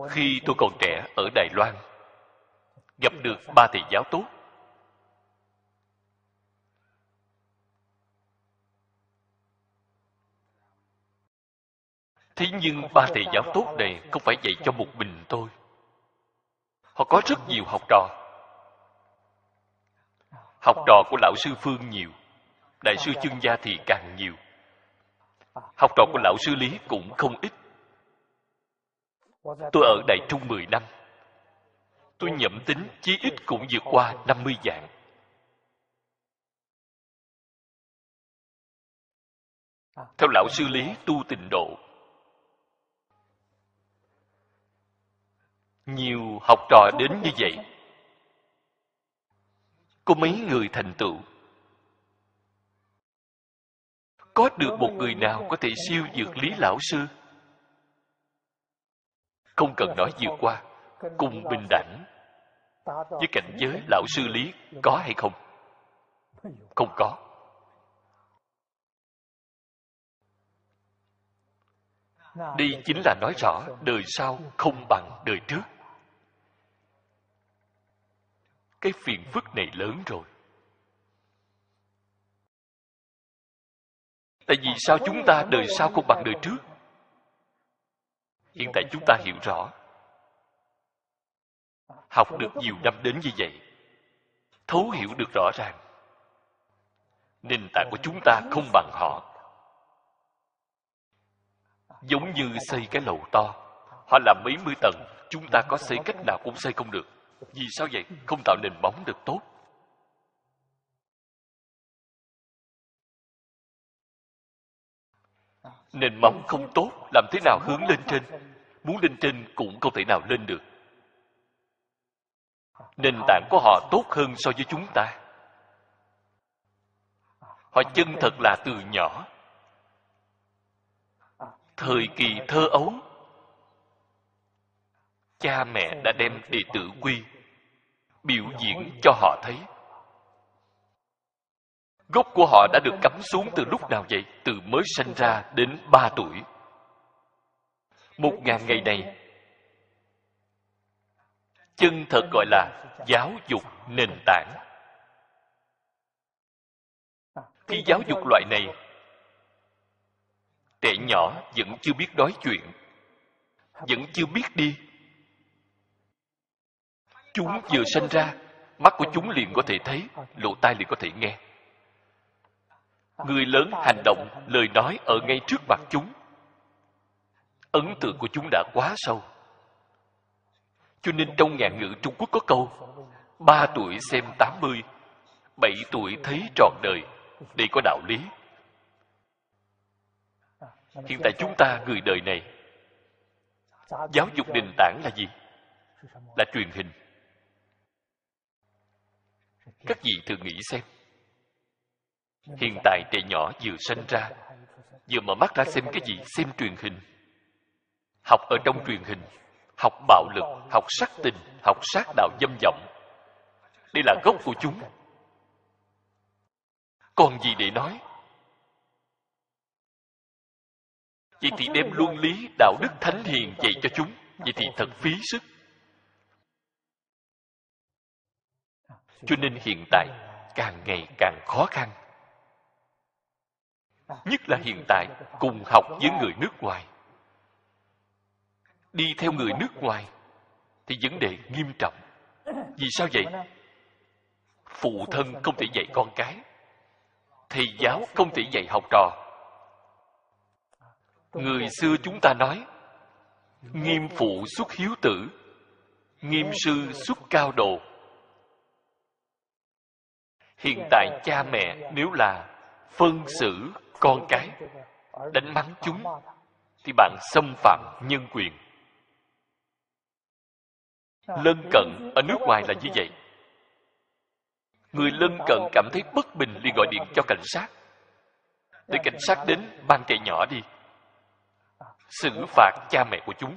Khi tôi còn trẻ ở đài loan, gặp được ba thầy giáo tốt. Thế nhưng ba thầy giáo tốt này không phải dạy cho một mình tôi. Họ có rất nhiều học trò học trò của lão sư phương nhiều, đại sư chương gia thì càng nhiều. Học trò của lão sư lý cũng không ít. Tôi ở đại trung 10 năm. Tôi nhậm tính chí ít cũng vượt qua 50 dạng theo lão sư lý, tu tịnh độ. Nhiều học trò đến như vậy có mấy người thành tựu. Có được một người nào có thể siêu dược lý lão sư? Không cần nói vượt qua cùng bình đẳng với cảnh giới lão sư lý có hay không? Không có. Đây chính là nói rõ đời sau không bằng đời trước cái phiền phức này lớn rồi. Tại vì sao chúng ta đời sau không bằng đời trước? Hiện tại chúng ta hiểu rõ. Học được nhiều năm đến như vậy, thấu hiểu được rõ ràng. Nền tảng của chúng ta không bằng họ. Giống như xây cái lầu to họ làm mấy mươi tầng, chúng ta có xây cách nào cũng xây không được vì sao vậy? Không tạo nền móng được tốt. Nền móng không tốt, làm thế nào hướng lên trên? Muốn lên trên cũng không thể nào lên được. Nền tảng của họ tốt hơn so với chúng ta. Họ chân thật là từ nhỏ. Thời kỳ thơ ấu cha mẹ đã đem đệ tử quy biểu diễn cho họ thấy. Gốc của họ đã được cắm xuống từ lúc nào vậy? Từ mới sinh ra đến ba tuổi. Một ngàn ngày này chân thật gọi là giáo dục nền tảng. Cái giáo dục loại này trẻ nhỏ vẫn chưa biết nói chuyện vẫn chưa biết đi chúng vừa sinh ra, mắt của chúng liền có thể thấy, lỗ tai liền có thể nghe. Người lớn hành động, lời nói ở ngay trước mặt chúng. Ấn tượng của chúng đã quá sâu. Cho nên trong ngạn ngữ trung quốc có câu, ba tuổi xem tám mươi, bảy tuổi thấy trọn đời. Đây có đạo lý. Hiện tại chúng ta người đời này, giáo dục nền tảng là gì? Là truyền hình các vị thử nghĩ xem. Hiện tại trẻ nhỏ vừa sinh ra vừa mở mắt ra xem cái gì xem truyền hình. học ở trong truyền hình học bạo lực học sắc tình học sát đạo dâm vọng. Đây là gốc của chúng. Còn gì để nói? Vậy thì đem luân lý đạo đức thánh hiền dạy cho chúng. Vậy thì thật phí sức cho nên hiện tại càng ngày càng khó khăn. Nhất là hiện tại, cùng học với người nước ngoài. Đi theo người nước ngoài thì vấn đề nghiêm trọng. Vì sao vậy? Phụ thân không thể dạy con cái, thầy giáo không thể dạy học trò. Người xưa chúng ta nói, nghiêm phụ xuất hiếu tử, nghiêm sư xuất cao đồ hiện tại cha mẹ nếu là phân xử con cái, đánh mắng chúng, thì bạn xâm phạm nhân quyền. Lân cận ở nước ngoài là như vậy. Người lân cận cảm thấy bất bình liền gọi điện cho cảnh sát. Để cảnh sát đến ban trẻ nhỏ đi. Xử phạt cha mẹ của chúng.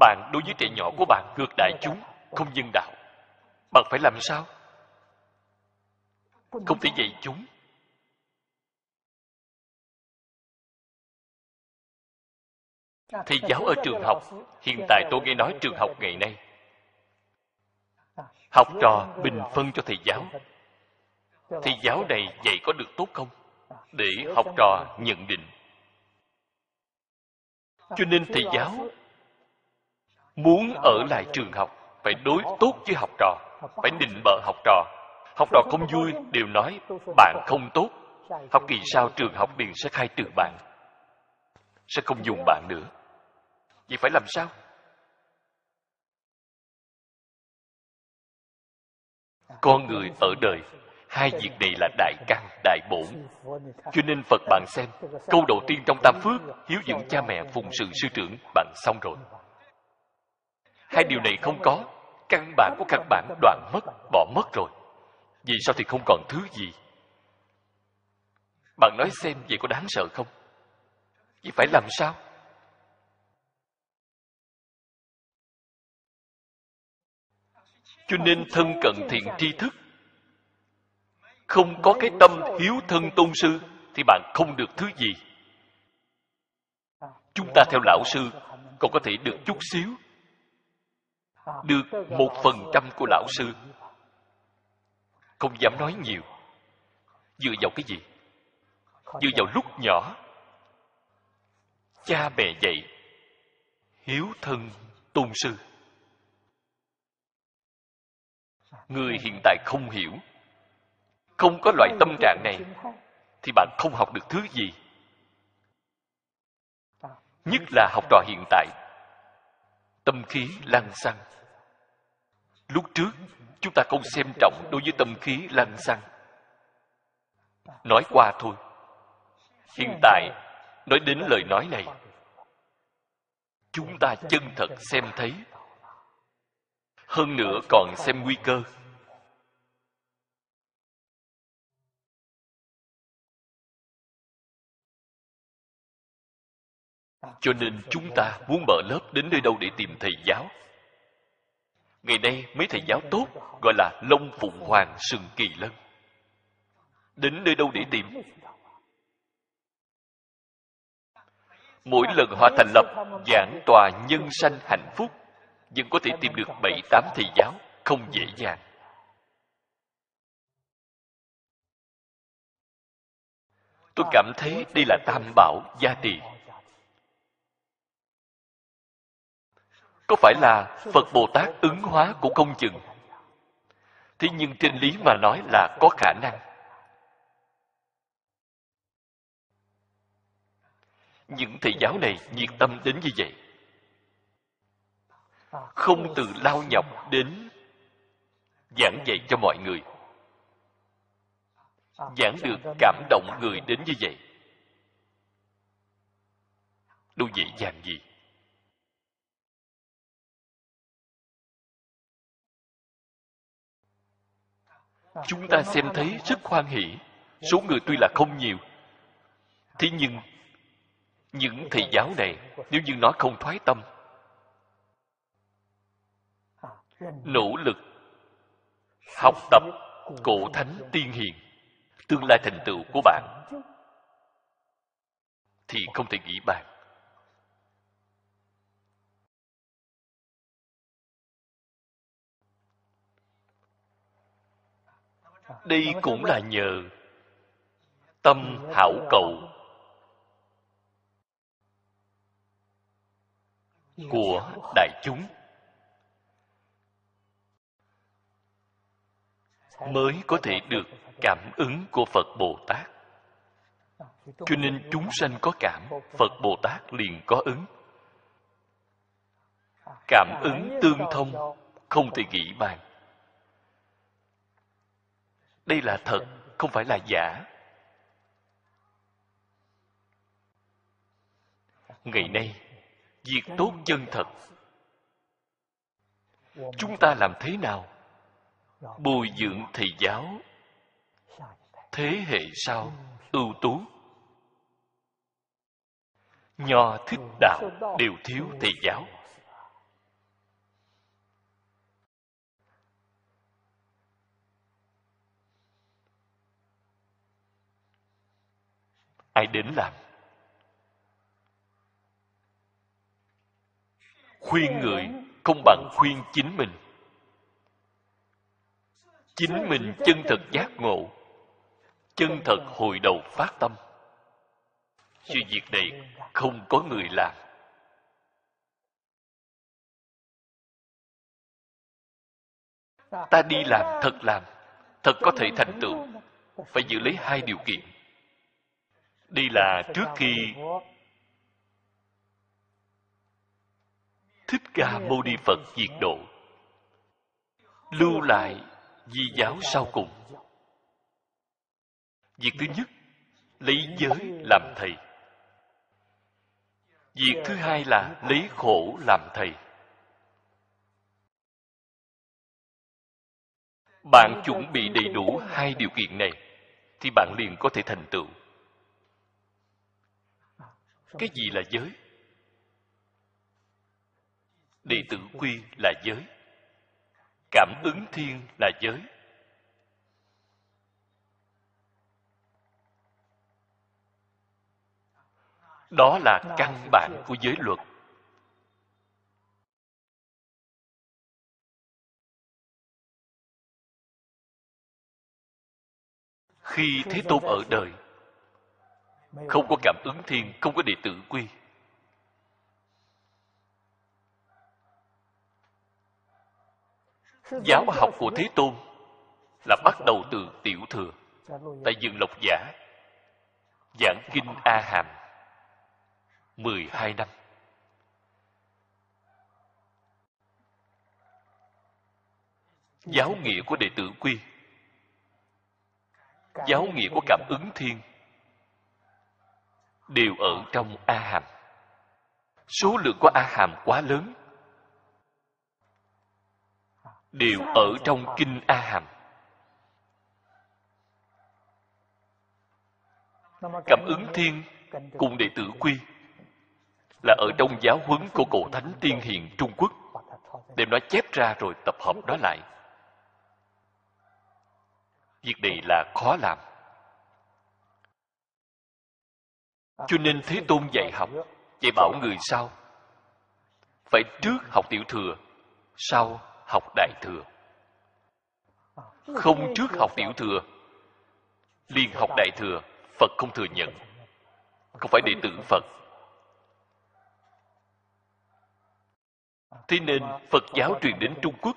Bạn đối với trẻ nhỏ của bạn ngược đại chúng, không nhân đạo. Bạn phải làm sao? Không thể dạy chúng. Thầy giáo ở trường học hiện tại tôi nghe nói trường học ngày nay. Học trò bình phân cho thầy giáo. Thầy giáo này dạy có được tốt không? Để học trò nhận định. Cho nên thầy giáo muốn ở lại trường học phải đối tốt với học trò phải định bợ học trò học trò không vui, đều nói, bạn không tốt. Học kỳ sau trường học liền sẽ khai trừ bạn, sẽ không dùng bạn nữa. Vậy phải làm sao? Con người ở đời, hai việc này là đại căn, đại bổn. Cho nên phật bạn xem, câu đầu tiên trong tam phước, hiếu dưỡng cha mẹ phụng sự sư trưởng, bạn xong rồi. Hai điều này không có, căn bản của các bạn đoạn mất, bỏ mất rồi vì sao thì không còn thứ gì? Bạn nói xem vậy có đáng sợ không? Vậy phải làm sao? Cho nên thân cận thiện tri thức. Không có cái tâm hiếu thân tôn sư thì bạn không được thứ gì. Chúng ta theo lão sư còn có thể được chút xíu. Được một phần trăm của lão sư không dám nói nhiều. Dựa vào cái gì? Dựa vào lúc nhỏ, cha mẹ dạy hiếu thân tôn sư. Người hiện tại không hiểu, không có loại tâm trạng này, thì bạn không học được thứ gì. Nhất là học trò hiện tại, tâm khí lăng xăng lúc trước chúng ta không xem trọng đối với tâm khí lăng xăng. Nói qua thôi. Hiện tại, nói đến lời nói này, chúng ta chân thật xem thấy. Hơn nữa còn xem nguy cơ. Cho nên chúng ta muốn mở lớp đến nơi đâu để tìm thầy giáo ngày nay mấy thầy giáo tốt, gọi là lông phụng hoàng sừng kỳ lân. Đến nơi đâu để tìm? Mỗi lần họ thành lập, giảng tòa nhân sanh hạnh phúc, vẫn có thể tìm được bảy, tám thầy giáo, không dễ dàng. Tôi cảm thấy đây là tam bảo gia trì. Có phải là phật bồ tát ứng hóa của công chừng? Thế nhưng trên lý mà nói là có khả năng. Những thầy giáo này nhiệt tâm đến như vậy. Không từ lao nhọc đến giảng dạy cho mọi người. Giảng được cảm động người đến như vậy. Đâu dễ dàng gì. Chúng ta xem thấy rất hoan hỷ. Số người tuy là không nhiều. Thế nhưng, những thầy giáo này, nếu như nó không thoái tâm, nỗ lực học tập cổ thánh tiên hiền, tương lai thành tựu của bạn, thì không thể nghĩ bàn. Đây cũng là nhờ tâm hảo cầu. Của đại chúng. Mới có thể được cảm ứng của phật bồ tát. Cho nên chúng sanh có cảm, phật bồ tát liền có ứng. Cảm ứng tương thông, không thể nghĩ bàn đây là thật, không phải là giả. Ngày nay, việc tốt chân thật. Chúng ta làm thế nào? Bồi dưỡng thầy giáo. Thế hệ sau, ưu tú. Nho thích đạo đều thiếu thầy giáo. Ai đến làm. Khuyên người không bằng khuyên chính mình. Chính mình chân thật giác ngộ, chân thật hồi đầu phát tâm. Sự việc này không có người làm. Ta đi làm thật làm, thật có thể thành tựu. Phải giữ lấy hai điều kiện đây là trước khi thích ca mâu ni phật diệt độ, lưu lại di giáo sau cùng. Việc thứ nhất, lấy giới làm thầy. Việc thứ hai là lấy khổ làm thầy. Bạn chuẩn bị đầy đủ hai điều kiện này, thì bạn liền có thể thành tựu cái gì là giới? Đệ tử quy là giới. Cảm ứng thiên là giới. Đó là căn bản của giới luật. Khi thế tôn ở đời không có cảm ứng thiên, không có đệ tử quy. Giáo học của thế tôn là bắt đầu từ tiểu thừa. Tại dương lộc giả, giảng kinh a hàm 12 năm. Giáo nghĩa của đệ tử quy. Giáo nghĩa của cảm ứng thiên đều ở trong a hàm số lượng của a hàm quá lớn. Đều ở trong kinh a hàm cảm ứng thiên cùng đệ tử quy là ở trong giáo huấn của cổ thánh tiên hiền trung quốc, đem nó chép ra rồi tập hợp nó lại. Việc này là khó làm. Cho nên thế tôn dạy học, dạy bảo người sau, phải trước học tiểu thừa, sau học đại thừa. Không trước học tiểu thừa, liền học đại thừa, phật không thừa nhận, không phải đệ tử phật. Thế nên phật giáo truyền đến trung quốc,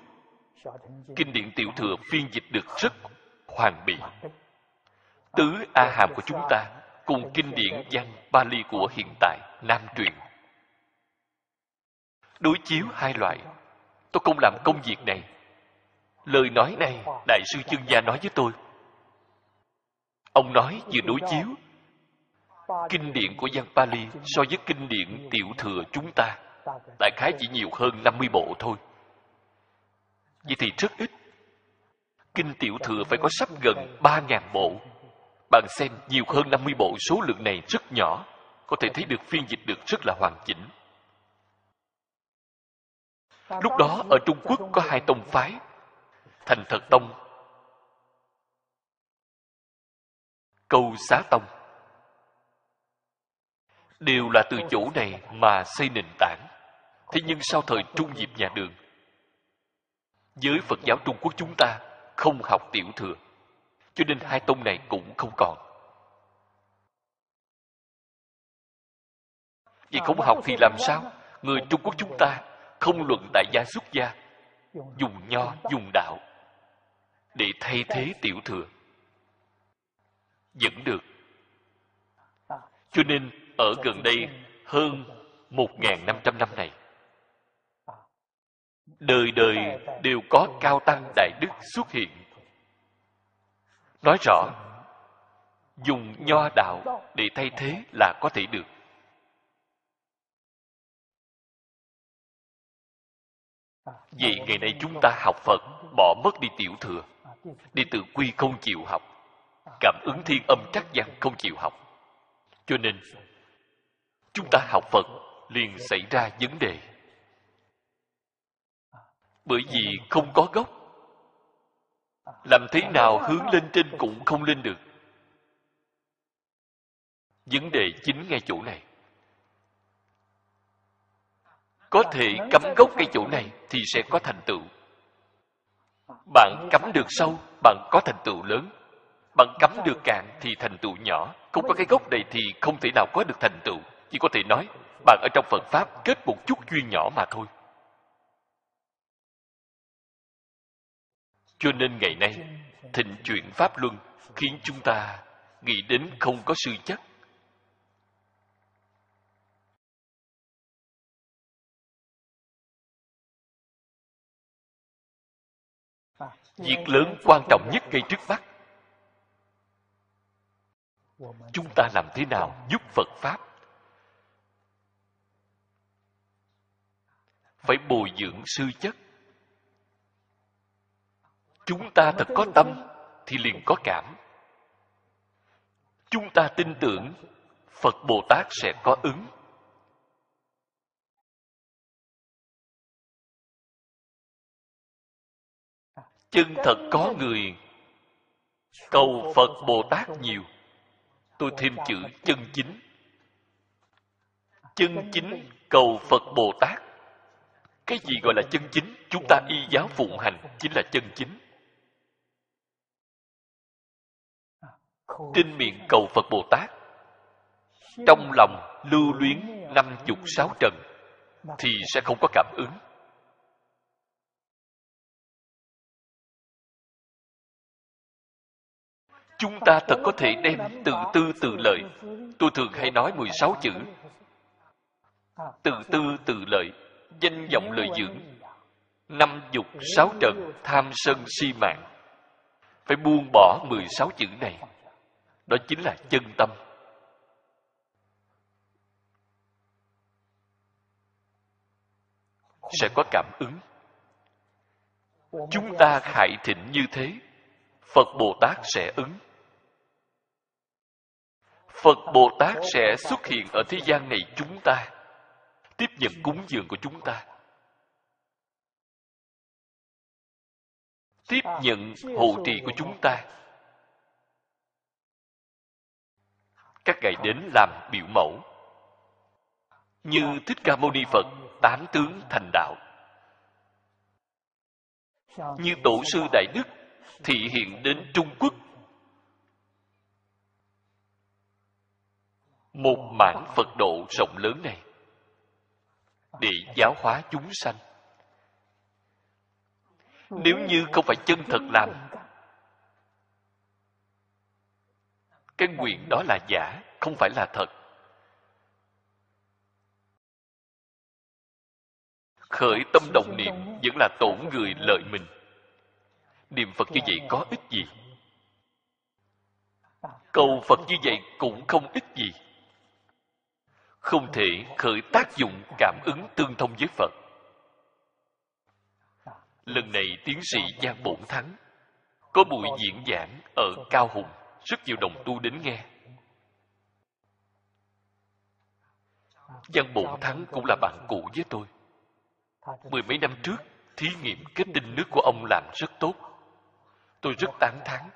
kinh điển tiểu thừa phiên dịch được rất hoàn bị tứ a hàm của chúng ta cùng kinh điển văn Bali của hiện tại Nam truyền. Đối chiếu hai loại, tôi không làm công việc này. lời nói này đại sư chân gia nói với tôi ông nói vừa đối chiếu kinh điển của văn pali so với kinh điển tiểu thừa chúng ta đại khái chỉ nhiều hơn 50 bộ thôi vậy thì rất ít kinh tiểu thừa phải có sắp gần 3.000 bộ bạn xem nhiều hơn 50 bộ số lượng này rất nhỏ, có thể thấy được phiên dịch được rất là hoàn chỉnh. Lúc đó, ở trung quốc có hai tông phái, thành thật tông, câu xá tông. Đều là từ chỗ này mà xây nền tảng. Thế nhưng sau thời trung diệp nhà đường, giới phật giáo trung quốc chúng ta không học tiểu thừa cho nên hai tông này cũng không còn. Vậy không học thì làm sao? người trung quốc chúng ta không luận đại gia xuất gia dùng nho dùng đạo để thay thế tiểu thừa. Vẫn được. Cho nên ở gần đây hơn 1.500 năm này đời đời đều có cao tăng đại đức xuất hiện nói rõ, dùng nho đạo để thay thế là có thể được. Vì ngày nay chúng ta học Phật, bỏ mất đi tiểu thừa, Đi tự quy không chịu học, Cảm ứng thiên âm trắc văn không chịu học. Cho nên, Chúng ta học Phật liền xảy ra vấn đề. Bởi vì không có gốc làm thế nào hướng lên trên cũng không lên được. Vấn đề chính ngay chỗ này. Có thể cắm gốc cây chỗ này thì sẽ có thành tựu. Bạn cắm được sâu, bạn có thành tựu lớn. Bạn cắm được cạn thì thành tựu nhỏ. Không có cái gốc này thì không thể nào có được thành tựu. Chỉ có thể nói, bạn ở trong phật pháp kết một chút duyên nhỏ mà thôi. Cho nên ngày nay, thịnh chuyển pháp luân khiến chúng ta nghĩ đến không có sư chất. Việc lớn quan trọng nhất ngay trước mắt. Chúng ta làm thế nào giúp phật pháp? Phải bồi dưỡng sư chất chúng ta thật có tâm thì liền có cảm. Chúng ta tin tưởng phật bồ tát sẽ có ứng. Chân thật có người cầu phật bồ tát nhiều. Tôi thêm chữ chân chính. Chân chính cầu phật bồ tát. Cái gì gọi là chân chính? Chúng ta y giáo phụng hành chính là chân chính. Trên miệng cầu phật bồ tát, trong lòng lưu luyến năm chục sáu trần, thì sẽ không có cảm ứng. Chúng ta thật có thể đem từ tư từ lợi. Tôi thường hay nói 16 chữ. Từ tư từ lợi, danh vọng lợi dưỡng. Năm dục sáu trần tham sân si mạng. Phải buông bỏ 16 chữ này đó chính là chân tâm. Sẽ có cảm ứng. Chúng ta khải thịnh như thế, phật bồ tát sẽ ứng. Phật bồ tát sẽ xuất hiện ở thế gian này chúng ta, tiếp nhận cúng dường của chúng ta. Tiếp nhận hộ trì của chúng ta. Các ngài đến làm biểu mẫu. Như thích ca mâu ni phật tám tướng thành đạo. Như tổ sư đại đức thị hiện đến trung quốc. Một mảng phật độ rộng lớn này để giáo hóa chúng sanh. Nếu như không phải chân thật làm cái nguyện đó là giả không phải là thật. Khởi tâm đồng niệm vẫn là tổn người lợi mình. Niệm phật như vậy có ích gì? Cầu phật như vậy cũng không ích gì. Không thể khởi tác dụng cảm ứng tương thông với phật. Lần này tiến sĩ giang bổn thắng có buổi diễn giảng ở cao hùng rất nhiều đồng tu đến nghe. Giang bổn thắng cũng là bạn cũ với tôi. Mười mấy năm trước, thí nghiệm kết tinh nước của ông làm rất tốt. Tôi rất tán thán.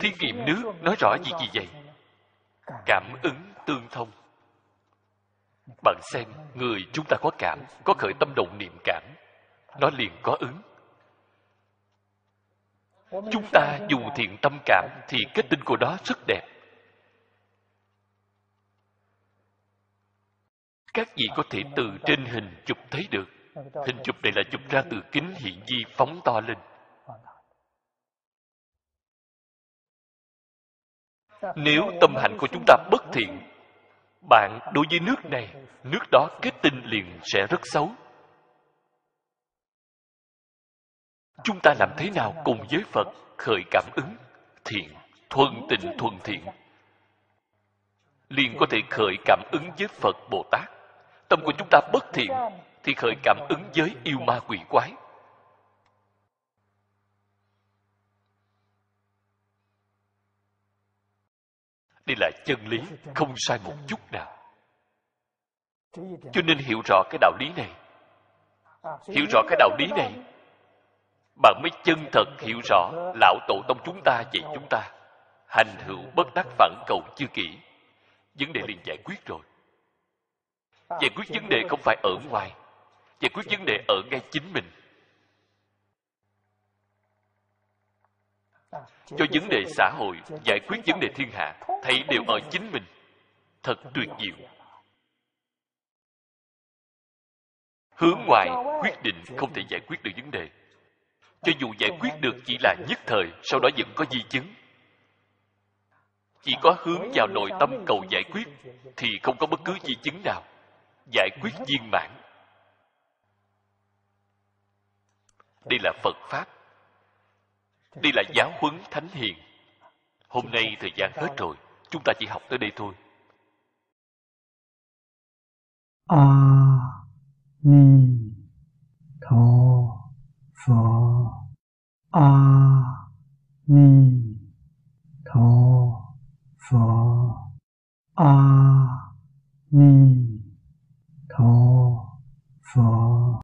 Thí nghiệm nước nói rõ gì gì vậy. Cảm ứng tương thông. Bạn xem, người chúng ta có cảm, có khởi tâm động niệm cảm. Nó liền có ứng chúng ta dùng thiện tâm cảm thì kết tinh của đó rất đẹp. Các vị có thể từ trên hình chụp thấy được. Hình chụp này là chụp ra từ kính hiện di phóng to lên. Nếu tâm hạnh của chúng ta bất thiện, bạn đối với nước này, nước đó kết tinh liền sẽ rất xấu. Chúng ta làm thế nào cùng với phật khởi cảm ứng, thiện, thuần tịnh thuần thiện? Liền có thể khởi cảm ứng với phật bồ tát. Tâm của chúng ta bất thiện thì khởi cảm ứng với yêu ma quỷ quái. Đây là chân lý không sai một chút nào. Cho nên hiểu rõ cái đạo lý này, hiểu rõ cái đạo lý này bạn mới chân thật hiểu rõ lão tổ tông chúng ta dạy chúng ta. Hành hữu bất đắc phản cầu chưa kỹ. Vấn đề liền giải quyết rồi. Giải quyết vấn đề không phải ở ngoài. Giải quyết vấn đề ở ngay chính mình. Cho vấn đề xã hội, giải quyết vấn đề thiên hạ, thấy đều ở chính mình. Thật tuyệt diệu. Hướng ngoài quyết định không thể giải quyết được vấn đề cho dù giải quyết được chỉ là nhất thời, sau đó vẫn có di chứng. Chỉ có hướng vào nội tâm cầu giải quyết, thì không có bất cứ di chứng nào. Giải quyết viên mãn. Đây là phật pháp. Đây là giáo huấn thánh hiền. Hôm nay thời gian hết rồi, chúng ta chỉ học tới đây thôi. A ni tho phở a ni tho phở a ni